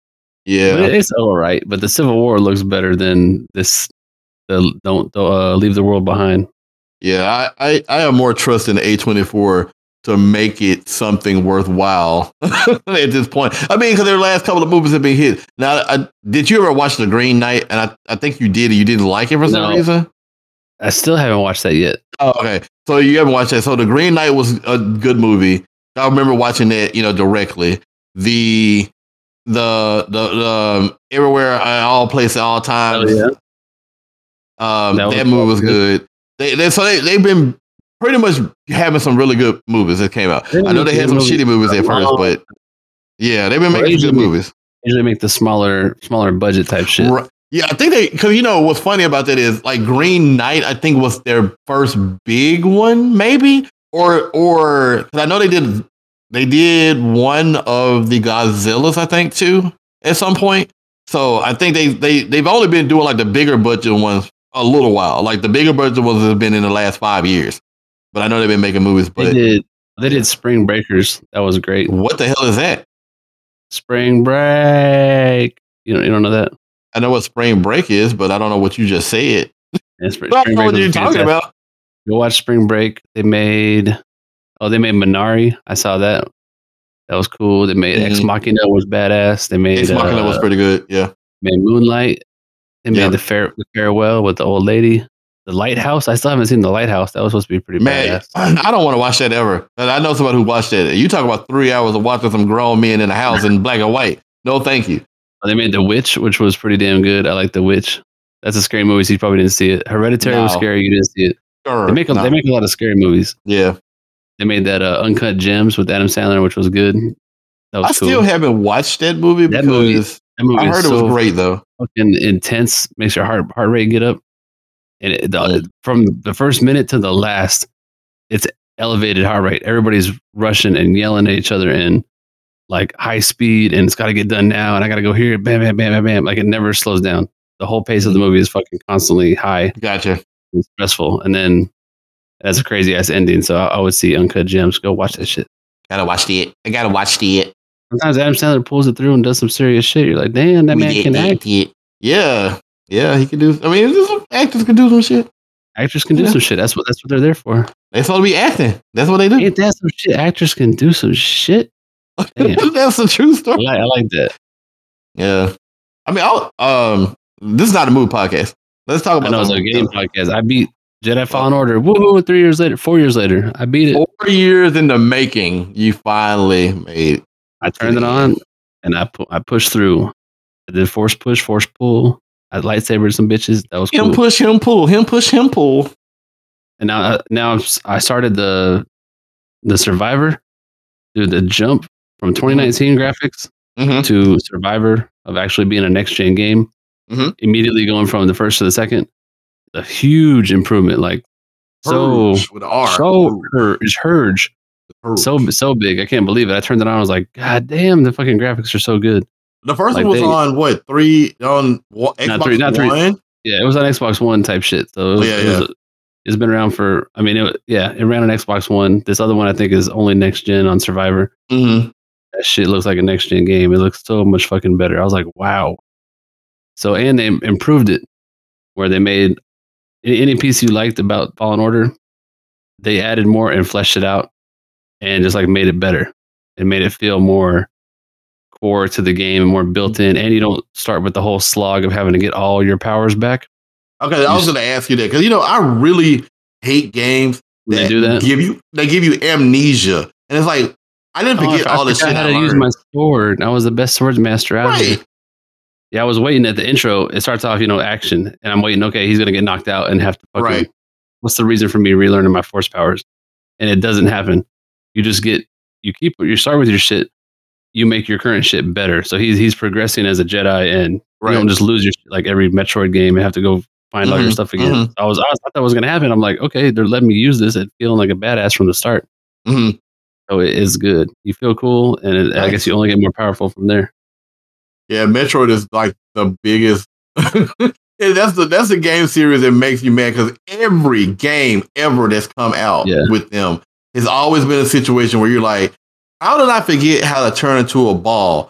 Yeah. it- it's all right. But the Civil War looks better than this. The don't uh, leave the world behind. Yeah, I, I, I have more trust in A24 to make it something worthwhile at this point. I mean, because their last couple of movies have been hit. Now, I, did you ever watch The Green Knight? And I, I think you did. and You didn't like it for some No. reason? I still haven't watched that yet. Oh, okay. So you haven't watched that. So The Green Knight was a good movie. I remember watching that, you know, directly. The the the, the um, everywhere at all places at all times. Oh, yeah. Um, That that, movie was good. They, they so they they've been pretty much having some really good movies that came out. I know they had some make shitty movies at first, Oh. but yeah, they've been Well, making good usually- movies. Usually make the smaller smaller budget type shit. Right. Yeah, I think they because you know what's funny about that is like Green Knight. I think was their first big one, maybe or or I know they did they did one of the Godzillas, I think too at some point. So I think they they they've only been doing like the bigger budget ones a little while. Like the bigger budget ones have been in the last five years. But I know they've been making movies. They But did they did Spring Breakers. That was great. what the hell is that? Spring Break. You know you don't know that? I know what Spring Break is, but I don't know what you just said. Yeah, Spring, I don't know what you're talking about. Go watch Spring Break. They made oh they made Minari. I saw that. That was cool. They made Ex Mhm. Machina was badass. They made Ex Machina was uh, pretty good. Yeah. made Moonlight. They made Yeah. the fair the farewell with the old lady. The lighthouse. I still haven't seen the lighthouse. That was supposed to be pretty Man, badass. I don't want to watch that ever. I know somebody who watched that. You talk about three hours of watching some grown men in a house in black and white. No, thank you. They made The Witch, which was pretty damn good. I like The Witch. That's a scary movie. So you probably didn't see it. Hereditary was scary. You didn't see it. They make a, No. they make a lot of scary movies. yeah. They made that uh, Uncut Gems with Adam Sandler, which was good. That was I cool. still haven't watched that movie That because movie- that movie I heard it was great though. fucking intense. Makes your heart heart rate get up. And it, the, from the first minute to the last, it's elevated heart rate. Everybody's rushing and yelling at each other in like high speed, and it's got to get done now, and I got to go here, bam, bam, bam, bam, bam. Like it never slows down. The whole pace of the movie is fucking constantly high Gotcha. And stressful, and then that's a crazy ass ending. So I, I would see Uncut Gems. Go watch that shit. Gotta watch it. I gotta watch it. Sometimes Adam Sandler pulls it through and does some serious shit. You're like, damn, that We man did can it, act. did. Yeah. Yeah, he can do I mean actors can do some shit. Actors can do Yeah. some shit. That's what that's what they're there for. They're supposed to be acting. That's what they do. Ain't that some shit? Actors can do some shit. That's the true I story. like, I like that. Yeah. I mean, I'll, um, this is not a movie podcast. Let's talk I about know it's a game podcast. I beat Jedi Fallen Order. Woohoo! Three years later, four years later, I beat it. Four years in the making, you finally made. I turned it on and I pu- I pushed through. I did force push, force pull. I lightsabered some bitches. That was Him cool. push, him pull, him push, him pull. and now uh, now I started the the Survivor, dude. The jump from 2019 graphics Mm-hmm. to Survivor of actually being a next gen game, Mhm. immediately going from the first to the second, a huge improvement. Like so, with R. so her is Hurge. Purge. so so big. I can't believe it. I turned it on. I was like, God damn, the fucking graphics are so good. the first like one was they- on what three on what, Xbox Not three- not three. One. Yeah, it was on Xbox One type shit. So it was, Yeah, it yeah. it's been around for. I mean, it, yeah, it ran on Xbox One. This other one I think is only next gen on Survivor. Mm-hmm. That shit looks like a next gen game. It looks so much fucking better. I was like, wow. So and they improved it, where they made any, piece you liked about Fallen Order, they added more and fleshed it out, and just like made it better. It made it feel more core to the game and more built in. And you don't start with the whole slog of having to get all your powers back. Okay, I was going to ask you that because you know I really hate games When they do that. give you they give you amnesia, and it's like I didn't Oh, I forget all forgot shit I to use my sword. I was the best swords master out right. Yeah, I was waiting at the intro. It starts off, you know, action, and I'm waiting. Okay, he's gonna get knocked out and have to fucking. Right. What's the reason for me relearning my force powers? And it doesn't happen. You just get. You keep. You start with your shit. You make your current shit better. So he's he's progressing as a Jedi, and Right. you don't just lose your shit like every Metroid game and have to go find all your Mhm, stuff again. mhm. I was I thought that was gonna happen. I'm like, okay, they're letting me use this and feeling like a badass from the start. Mm-hmm. So it is good. You feel cool, and it, I guess you only get more powerful from there. Yeah, Metroid is like the biggest. That's the that's the game series that makes you mad because every game ever that's come out Yeah. with them has always been a situation where you're like, how did I forget how to turn into a ball?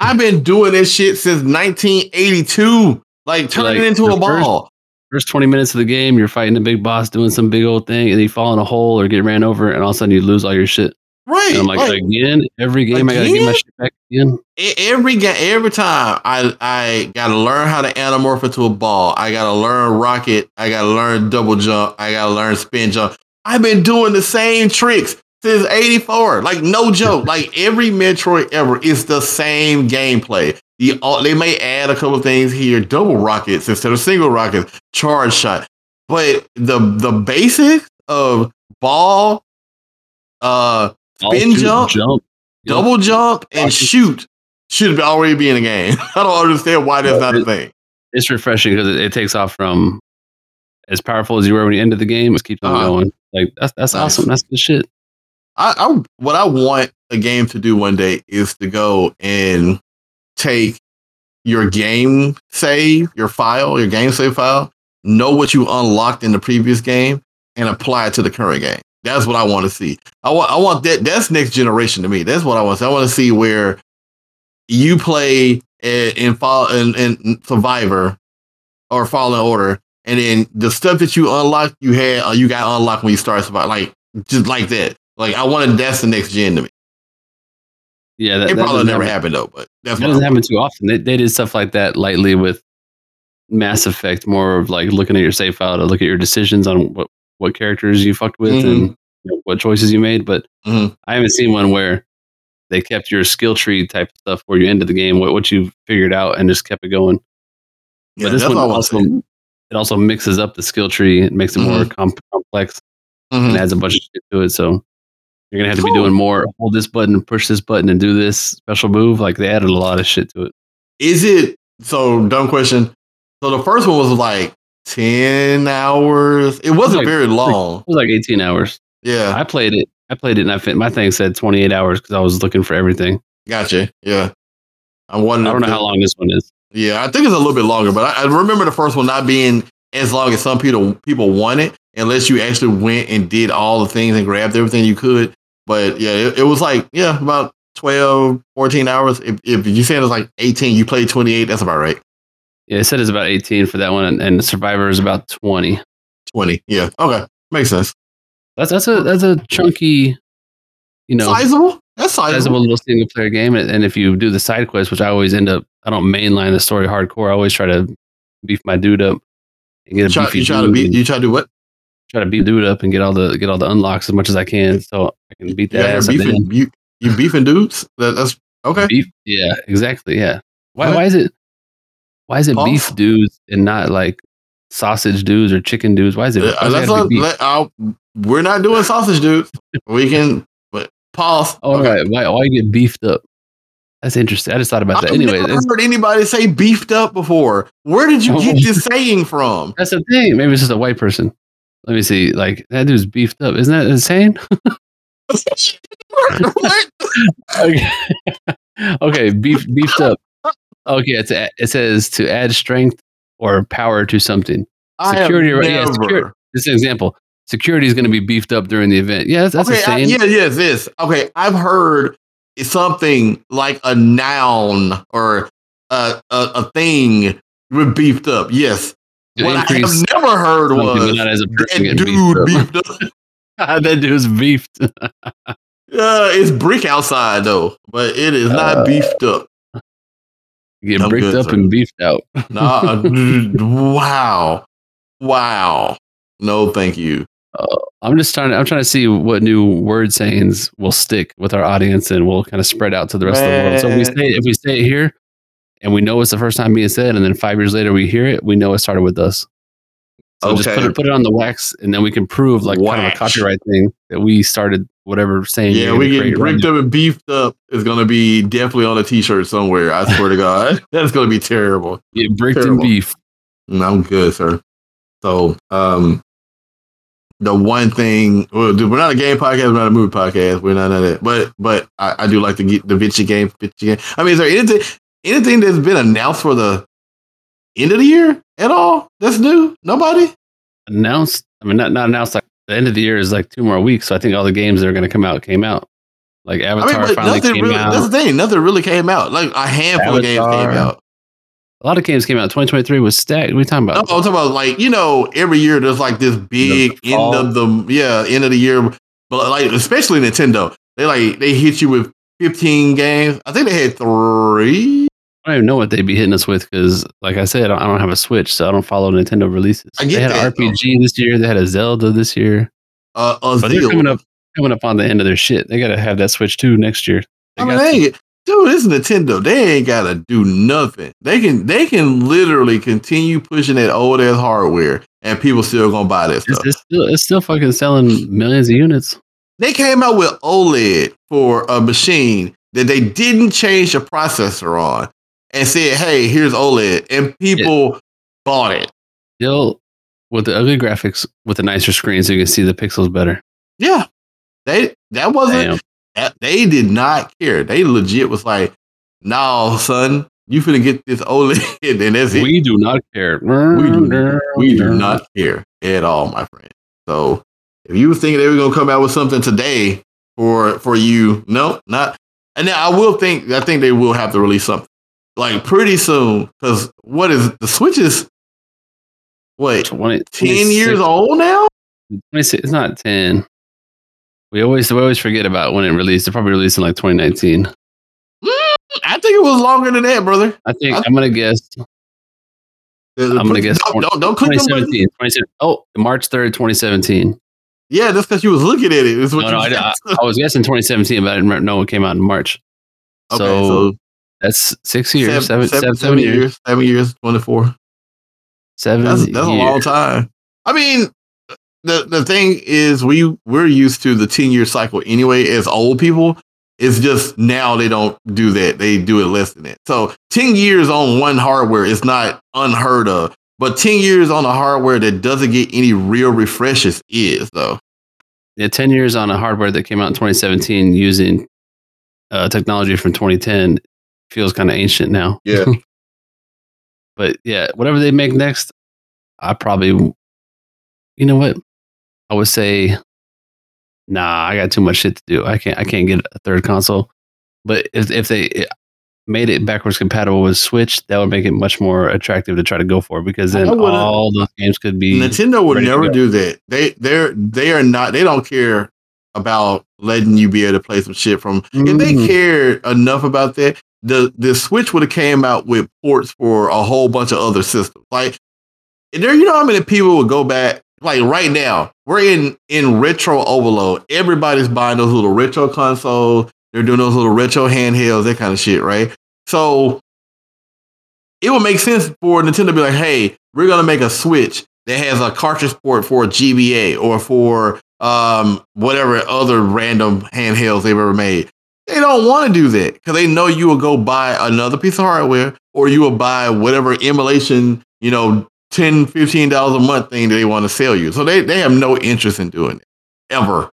I've been doing this shit since 1982. Like turning Like, into a the first- ball. First 20 minutes of the game, you're fighting a big boss doing some big old thing, and you fall in a hole or get ran over, and all of a sudden you lose all your shit. Right. And I'm like, like, again, every game I gotta get my shit back again. every game, every time I I gotta learn how to anamorph into a ball. I gotta learn rocket. I gotta learn double jump. I gotta learn spin jump. I've been doing the same tricks since '84. Like no joke. like every Metroid ever is the same gameplay. The all they may add a couple things here, double rockets instead of single rockets, charge shot, but the the basics of ball, uh, Spin jump, jump, double jump and shoot should be already be in the game. I don't understand why that's not a thing. It's refreshing because it, it takes off from as powerful as you were when you ended the game. It keeps on Uh-huh. going. Like that's that's Nice. awesome. That's good shit. I, I what I want a game to do one day is to go and take your game save, your file, your game save file, know what you unlocked in the previous game, and apply it to the current game. That's what I want to see. I want I want that that's next generation to me. That's what I want. to see. I want to see where you play in, in fall in, in Survivor or Fallen Order, and then the stuff that you unlock, you had uh, you got unlocked when you start Survivor, like just like that. Like I wanted that's the next gen to me. Yeah, that, It that probably never happen. happened though, but That doesn't happen too often. They, they did stuff like that lightly with Mass Effect, more of like looking at your save file to look at your decisions on what, what characters you fucked with and you know, what choices you made. But Mhm. I haven't seen one where they kept your skill tree type of stuff where you ended the game, what, what you figured out, and just kept it going. Yeah, but this that's one what I want also it also mixes up the skill tree. It makes it more mm-hmm. com- complex and mm-hmm. adds a bunch of shit to it. So you're gonna have to be doing more. Hold this button, push this button, and do this special move. Like they added a lot of shit to it. Is it so? Dumb question. So the first one was like ten hours. It wasn't like- very long. It was like 18 hours. Yeah, I played it. I played it, and I fit. My thing said 28 hours because I was looking for everything. gotcha. Yeah, I I don't know how long this one is. Yeah, I think it's a little bit longer, but I, I remember the first one not being as long as some people people want it, unless you actually went and did all the things and grabbed everything you could. But yeah, it, it was like yeah, about 12, 14 hours. If, if you said it was like eighteen, you played twenty eight. That's about right. Yeah, it said it's about 18 for that one, and, and Survivor is about 20. Twenty. Yeah. Okay. Makes sense. That's that's a that's a chunky, you know, sizable. That's sizable sizable. little single player game. And, and if you do the side quest, which I always end up, I don't mainline the story hardcore. I always try to beef my dude up and get a Try, beefy you try to dude beat. You try to do what? try to beat dude up and get all the get all the unlocks as much as I can, so I can beat that Yeah, ass. at the end. beefing. You you beefing dudes. That, that's okay. Beef, yeah, exactly, yeah. Why why is it why is it beef dudes and not like sausage dudes or chicken dudes? Why is it? Uh, let's have to not- be beef? let- I'll- we're not doing sausage, dudes. We can, but pause. All Okay. right, why why you get beefed up? That's interesting. I just thought about that. Anyway, I've Anyway, never heard anybody say beefed up before. Where did you get this saying from? that's the thing. Maybe it's just a white person. Let me see. Like that dude's beefed up. Isn't that insane? okay, okay beef, beefed up. Okay, it's a, it says to add strength or power to something. I Security, right? Yeah, security. Just an example. Security is going to be beefed up during the event. Yeah, that's, that's okay, I, yeah, yes, this. Okay, I've heard something like a noun or a, a, a thing with beefed up. Yes. To what I have never heard was not as a person that dude beefed beefed up. up. that dude's beefed. Uh, it's brick outside though, but it is not Uh, beefed up. Get I'm bricked good, up sir. and beefed out. Nah, uh, wow, wow. No, thank you. I'm just trying to. I'm trying to see what new word sayings will stick with our audience, and will kind of spread out to the rest of the world. So if we Man. say if we say it here, and we know it's the first time being said, and then five years later we hear it, we know it started with us. So just put it put it on the wax, and then we can prove like kind of a copyright thing that we started whatever saying. Yeah, we get right bricked up and beefed up is gonna be definitely on a t-shirt somewhere. I swear to God, that's gonna be terrible. Get bricked and beef. No, I'm good, sir. So, um, the one thing, well, dude, we're not a game podcast, we're not a movie podcast, we're not none of that. But, but I, I do like to get the Vinci game, Vinci game. I mean, is there anything, anything that's been announced for the end of the year at all? That's new. Nobody. Announced. I mean, not not announced. Like the end of the year is like two more weeks, so I think all the games that are going to come out came out. Like I Avatar mean, but finally nothing came really. out. That's the thing. Nothing really came out. Like a handful of games came out. A lot of games came out. 2023 was stacked. What are you talking No, about? I'm talking about like you know, every year there's like this big The end of the yeah end of the year, but like especially Nintendo, they like they hit you with 15 games. I think they had three. I don't even know what they'd be hitting us with because, like I said, I don't, have a Switch, so I don't follow Nintendo releases. I get they had that, an RPG this year. They had a Zelda this year. Uh, But they're coming up coming up on the end of their shit. They got to have that Switch too next year. They I mean, they ain't, dude, is Nintendo. They ain't gotta do nothing. They can they can literally continue pushing that old ass hardware, and people still gonna buy this. It's, it's still it's still fucking selling millions of units. They came out with OLED for a machine that they didn't change the processor on, and said, "Hey, here's OLED," and people bought it. Still with the ugly graphics with the nicer screen, so you can see the pixels better. Yeah, they that wasn't that, they did not care. They legit was like, "No, son, you finna get this OLED, and that's it." We do not care. We do, we do not care at all, my friend. So if you were thinking they were gonna come out with something today for for you, no, not. And then I will think I think they will have to release something like pretty soon because what is the Switch is what 20, ten years old now? it's not 10. We always we always forget about when it released. It probably released in like 2019. Mm, I think it was longer than that, brother. I think I- I'm gonna guess I'm gonna guess Don't, don't, don't click them buttons. 2017. 2017. Oh, March 3rd, 2017. Yeah, that's because you was looking at it. what No, no, I. I, I was guessing 2017, but I didn't know it came out in March. Okay, so, that's six years, seven, seven, seven, seven, seven seven years, Seven years, twenty four. seven. That's that's a long time. I mean, the the thing is, we we're used to the ten year cycle anyway. As old people, it's just now they don't do that. They do it less than that. So ten years on one hardware is not unheard of. But ten years on a hardware that doesn't get any real refreshes is though. Yeah, 10 years on a hardware that came out in 2017 using uh, technology from 2010 feels kind of ancient now. Yeah. But yeah, whatever they make next, I probably, you know what? I would say, nah, I got too much shit to do. I can't, I can't get a third console. But if if they made it backwards compatible with Switch, that would make it much more attractive to try to go for because then all those games could be. Nintendo would never do that. They they're they are not they don't care about letting you be able to play some shit from if they Mhm. cared enough about that, the the Switch would have came out with ports for a whole bunch of other systems. Like there, you know how many people would go back like right now, we're in in retro overload. Everybody's buying those little retro consoles, they're doing those little retro handhelds, that kind of shit, right? So it would make sense for Nintendo to be like, hey, we're gonna make a Switch that has a cartridge port for GBA or for um whatever other random handhelds they've ever made. They don't want to do that because they know you will go buy another piece of hardware or you will buy whatever emulation, you know, 10 $15 a month thing that they want to sell you. So they, they have no interest in doing it ever.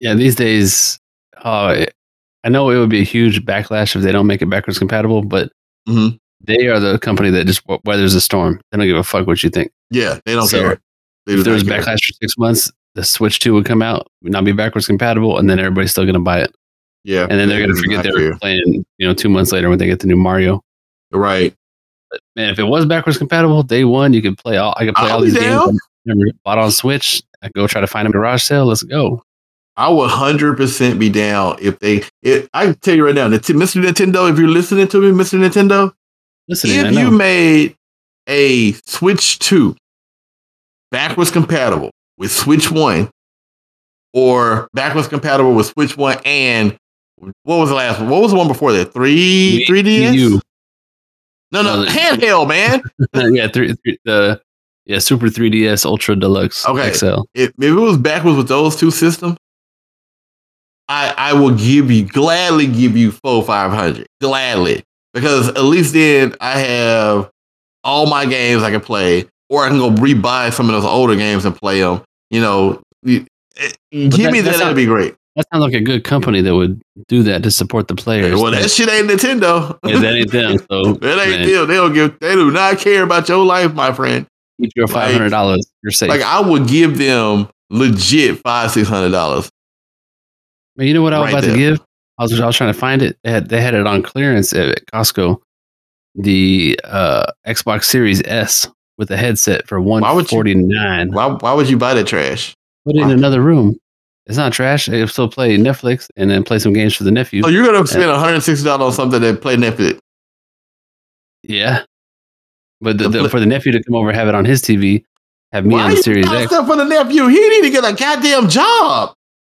Yeah, these days, uh, I know it would be a huge backlash if they don't make it backwards compatible, but Mhm. they are the company that just weathers a storm. They don't give a fuck what you think. Yeah, they don't So, care. They if there was care. backlash for six months, the Switch 2 would come out, would not be backwards compatible, and then everybody's still going to buy it. Yeah. And then they're going to forget they were playing, you know, two months later when they get the new Mario. Right. But man, if it was backwards compatible, day one, you could play all. I could play I'll all these games down. I never bought on Switch. I go try to find a garage sale. Let's go. I would hundred percent be down if they. It, I can tell you right now, Mr. Nintendo, if you're listening to me, Mr. Nintendo, Listen, I if you made a Switch Two backwards compatible with Switch One, or backwards compatible with Switch One and what was the last one? What was the one before that? Three, three DS. No, no, handheld, man. yeah, three, three, the yeah Super 3DS Ultra Deluxe Okay. XL. if, if it was backwards with those two systems, I I will give you gladly give you four five hundred gladly because at least then I have all my games I can play, or I can go rebuy some of those older games and play them. You know, you- eh, give that- me that. That'd be great. That sounds like a good company that would do that to support the players. well, that shit ain't Nintendo. Yeah, that ain't them. So that ain't man, them. They don't give. They do not care about your life, my friend. keep your five hundred dollars. You're safe. Like I would give them legit five six hundred dollars. Man, you know what I was right about there. to give? I was I was trying to find it. They had, they had it on clearance at Costco. The uh, Xbox Series S with a headset for one Why would you- Why why would you buy the trash? Put it in another room. It's not trash. It'll still play Netflix and then play some games for the nephew. So you're gonna spend 160 dollars on something that play Netflix. Yeah. But the, The for the nephew to come over, and have it on his TV, have me Why on the you Series X. stuff for the nephew? He need to get a goddamn job.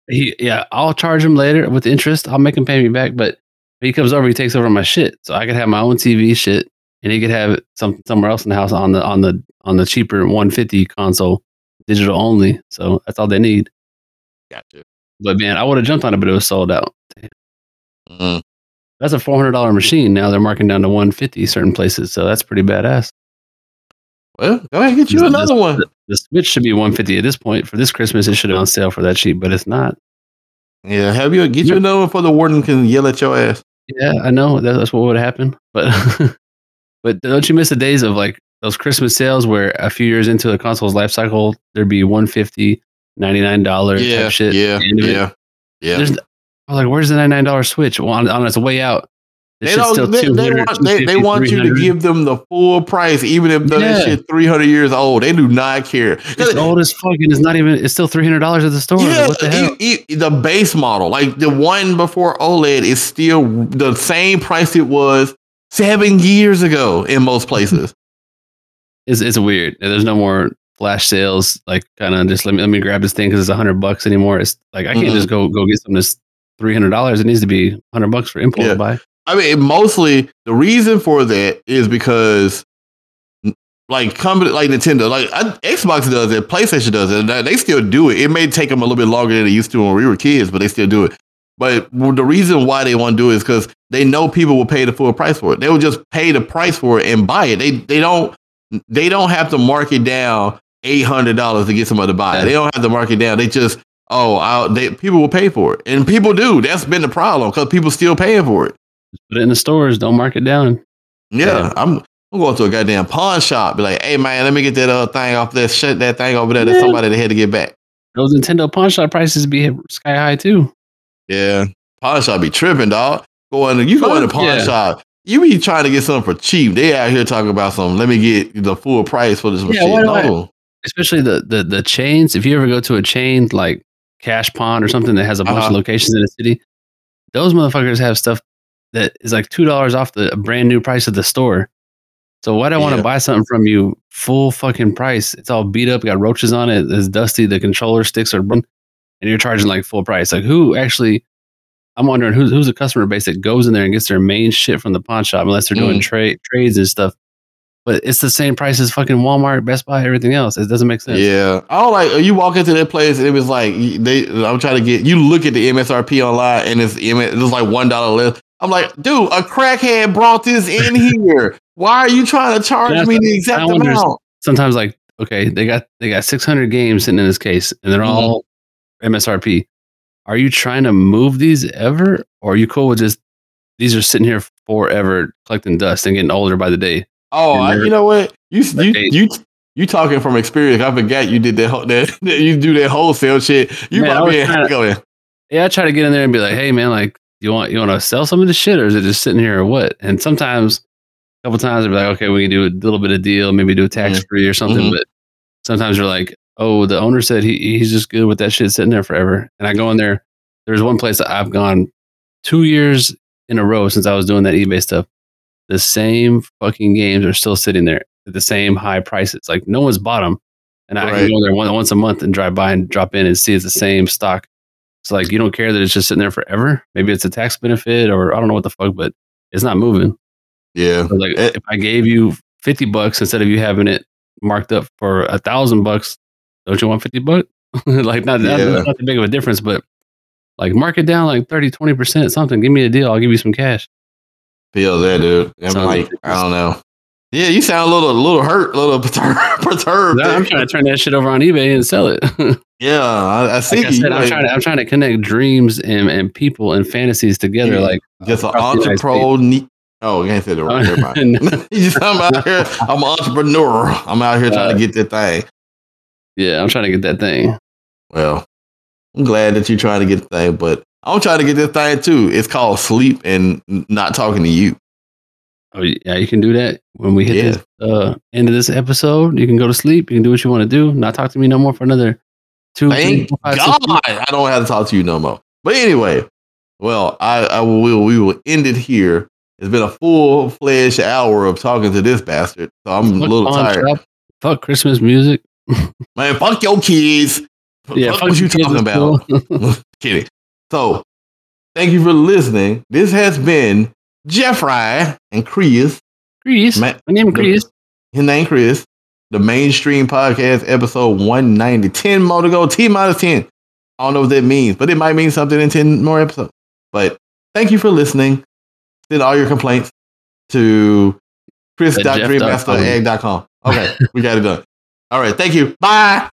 He, yeah, I'll charge him later with interest. I'll make him pay me back. But he comes over, he takes over my shit, so I could have my own TV shit, and he could have it some somewhere else in the house on the on the on the cheaper 150 console, digital only. So that's all they need. Gotcha. But man, I would have jumped on it, but it was sold out. Mm. That's a four hundred dollar machine. Now they're marking down to 150 certain places, so that's pretty badass. Well, go ahead and get you The- another one. The, the Switch should be 150 at this point. For this Christmas, it should have on sale for that cheap, but it's not. Yeah, have you get you another one for the warden can yell at your ass. Yeah, I know that, that's what would happen, but but don't you miss the days of like those Christmas sales where a few years into the console's life cycle, there'd be 150 $99 Yeah, type shit. yeah, at the end of it? yeah, yeah. There's, I was like, where's the $99 Switch? Well, on, on its way out, They don't. still They, they want. They, they want you to give them the full price, even if Yeah. shit three hundred years old. They do not care. It's old as fuck, and it's not even. It's still three hundred dollars at the store. Yeah, what the hell? the base model, like the one before OLED, is still the same price it was seven years ago in most places. It's it's weird. There's no more flash sales. Like kind of just let me let me grab this thing because it's a hundred bucks anymore. It's like I can't Mhm. just go go get something that's three hundred dollars. It needs to be hundred bucks for import Yeah. buy. I mean, mostly the reason for that is because, like, company like Nintendo, like I, Xbox does it, PlayStation does it, and they still do it. It may take them a little bit longer than it used to when we were kids, but they still do it. But the reason why they want to do it is because they know people will pay the full price for it. They will just pay the price for it and buy it. They they don't they don't have to mark it down eight hundred dollars to get somebody to buy it. They don't have to mark it down. They just oh, I'll, they people will pay for it, and people do. That's been the problem because people still paying for it. Just put it in the stores. Don't mark it down. Yeah, Yeah. I'm. I'm going to a goddamn pawn shop. Be like, hey man, let me get that other thing off that shit, that thing over there. That Yeah. somebody that had to get back. Those Nintendo pawn shop prices be sky high too. Yeah, pawn shop be tripping, dog. Going, you go in the pawn yeah. shop. You be trying to get something for cheap. They out here talking about something. Let me get the full price for this Yeah, shit. why do I- No. Especially the the the chains. If you ever go to a chain like Cash Pawn or something that has a bunch Uh-huh. of locations in the city, those motherfuckers have stuff that is like two dollars off the brand new price of the store. So why do I want to buy something from you full fucking price? It's all beat up, got roaches on it, it's dusty, the controller sticks are bun- and you're charging like full price. Like who actually I'm wondering who's who's a customer base that goes in there and gets their main shit from the pawn shop unless they're doing Mm. trade trades and stuff. But it's the same price as fucking Walmart, Best Buy, everything else. It doesn't make sense. Yeah, I don't like you walk into that place and it was like they. I'm trying to get you look at the MSRP online and it's it's like one dollar less. I'm like, dude, a crackhead brought this in here. Why are you trying to charge me the exact wonder- amount? Sometimes like, okay, they got they got 600 games sitting in this case, and they're Mhm. all MSRP. Are you trying to move these ever, or are you cool with just these are sitting here forever collecting dust and getting older by the day? Oh, I, you know what? You you you you talking from experience? I forgot you did that. whole- That, that you do that wholesale shit. You Man, I probably was ain't trying going. Yeah, I try to get in there and be like, hey man, like you want you want to sell some of this shit, or is it just sitting here or what? And sometimes, a couple times, they're like, okay, we can do a little bit of deal, maybe do a tax free or something. Mhm. But sometimes you're like, oh, the owner said he he's just good with that shit sitting there forever. And I go in there. There's one place that I've gone two years in a row since I was doing that eBay stuff. The same fucking games are still sitting there at the same high prices. Like no one's bought them. And I Right. can go there one, once a month and drive by and drop in and see it's the same stock. It's like you don't care that it's just sitting there forever. Maybe it's a tax benefit or I don't know what the fuck, but it's not moving. Yeah, So like Eh. if I gave you fifty bucks instead of you having it marked up for a thousand bucks, don't you want fifty bucks? like not, not, Yeah. not that big of a difference, but like mark it down like 30, 20 percent, something. Give me a deal. I'll give you some cash. Feel that, dude. I'm Sounds like, ridiculous. I don't know. Yeah, you sound a little, a little hurt, a little perturbed. perturbed I'm trying to turn that shit over on eBay and sell it. Yeah, I, I see I you. said, I'm like, trying to I'm trying to connect dreams and, and people and fantasies together. Yeah. Like uh, just an entrepreneur. Oh, you can't say the oh, right. You I'm out here. I'm an entrepreneur. I'm out here trying to uh, get that thing. Yeah, I'm trying to get that thing. Well, I'm glad that you're trying to get the thing, but I'm trying to get this thing too. It's called sleep and not talking to you. Oh yeah, you can do that when we hit Yeah. this uh, end of this episode. You can go to sleep. You can do what you want to do. Not talk to me no more for another two. Thank five, God. I don't have to talk to you no more. But anyway, well, I, I will. We will end it here. It's been a full fledged hour of talking to this bastard, so I'm a little tired. shop, Fuck Christmas music. Man, fuck your kids. Yeah, fuck, what you talking about? cool. Kidding. So, thank you for listening. This has been Jeffrey and Chris. Chris, Ma- my name is Chris. His name Chris. The Manestream podcast episode 190. 10 more to go. T minus 10. I don't know what that means, but it might mean something in 10 more episodes. But thank you for listening. Send all your complaints to chris.dreammasteregg.com. Okay, we got it done. All right, thank you. Bye.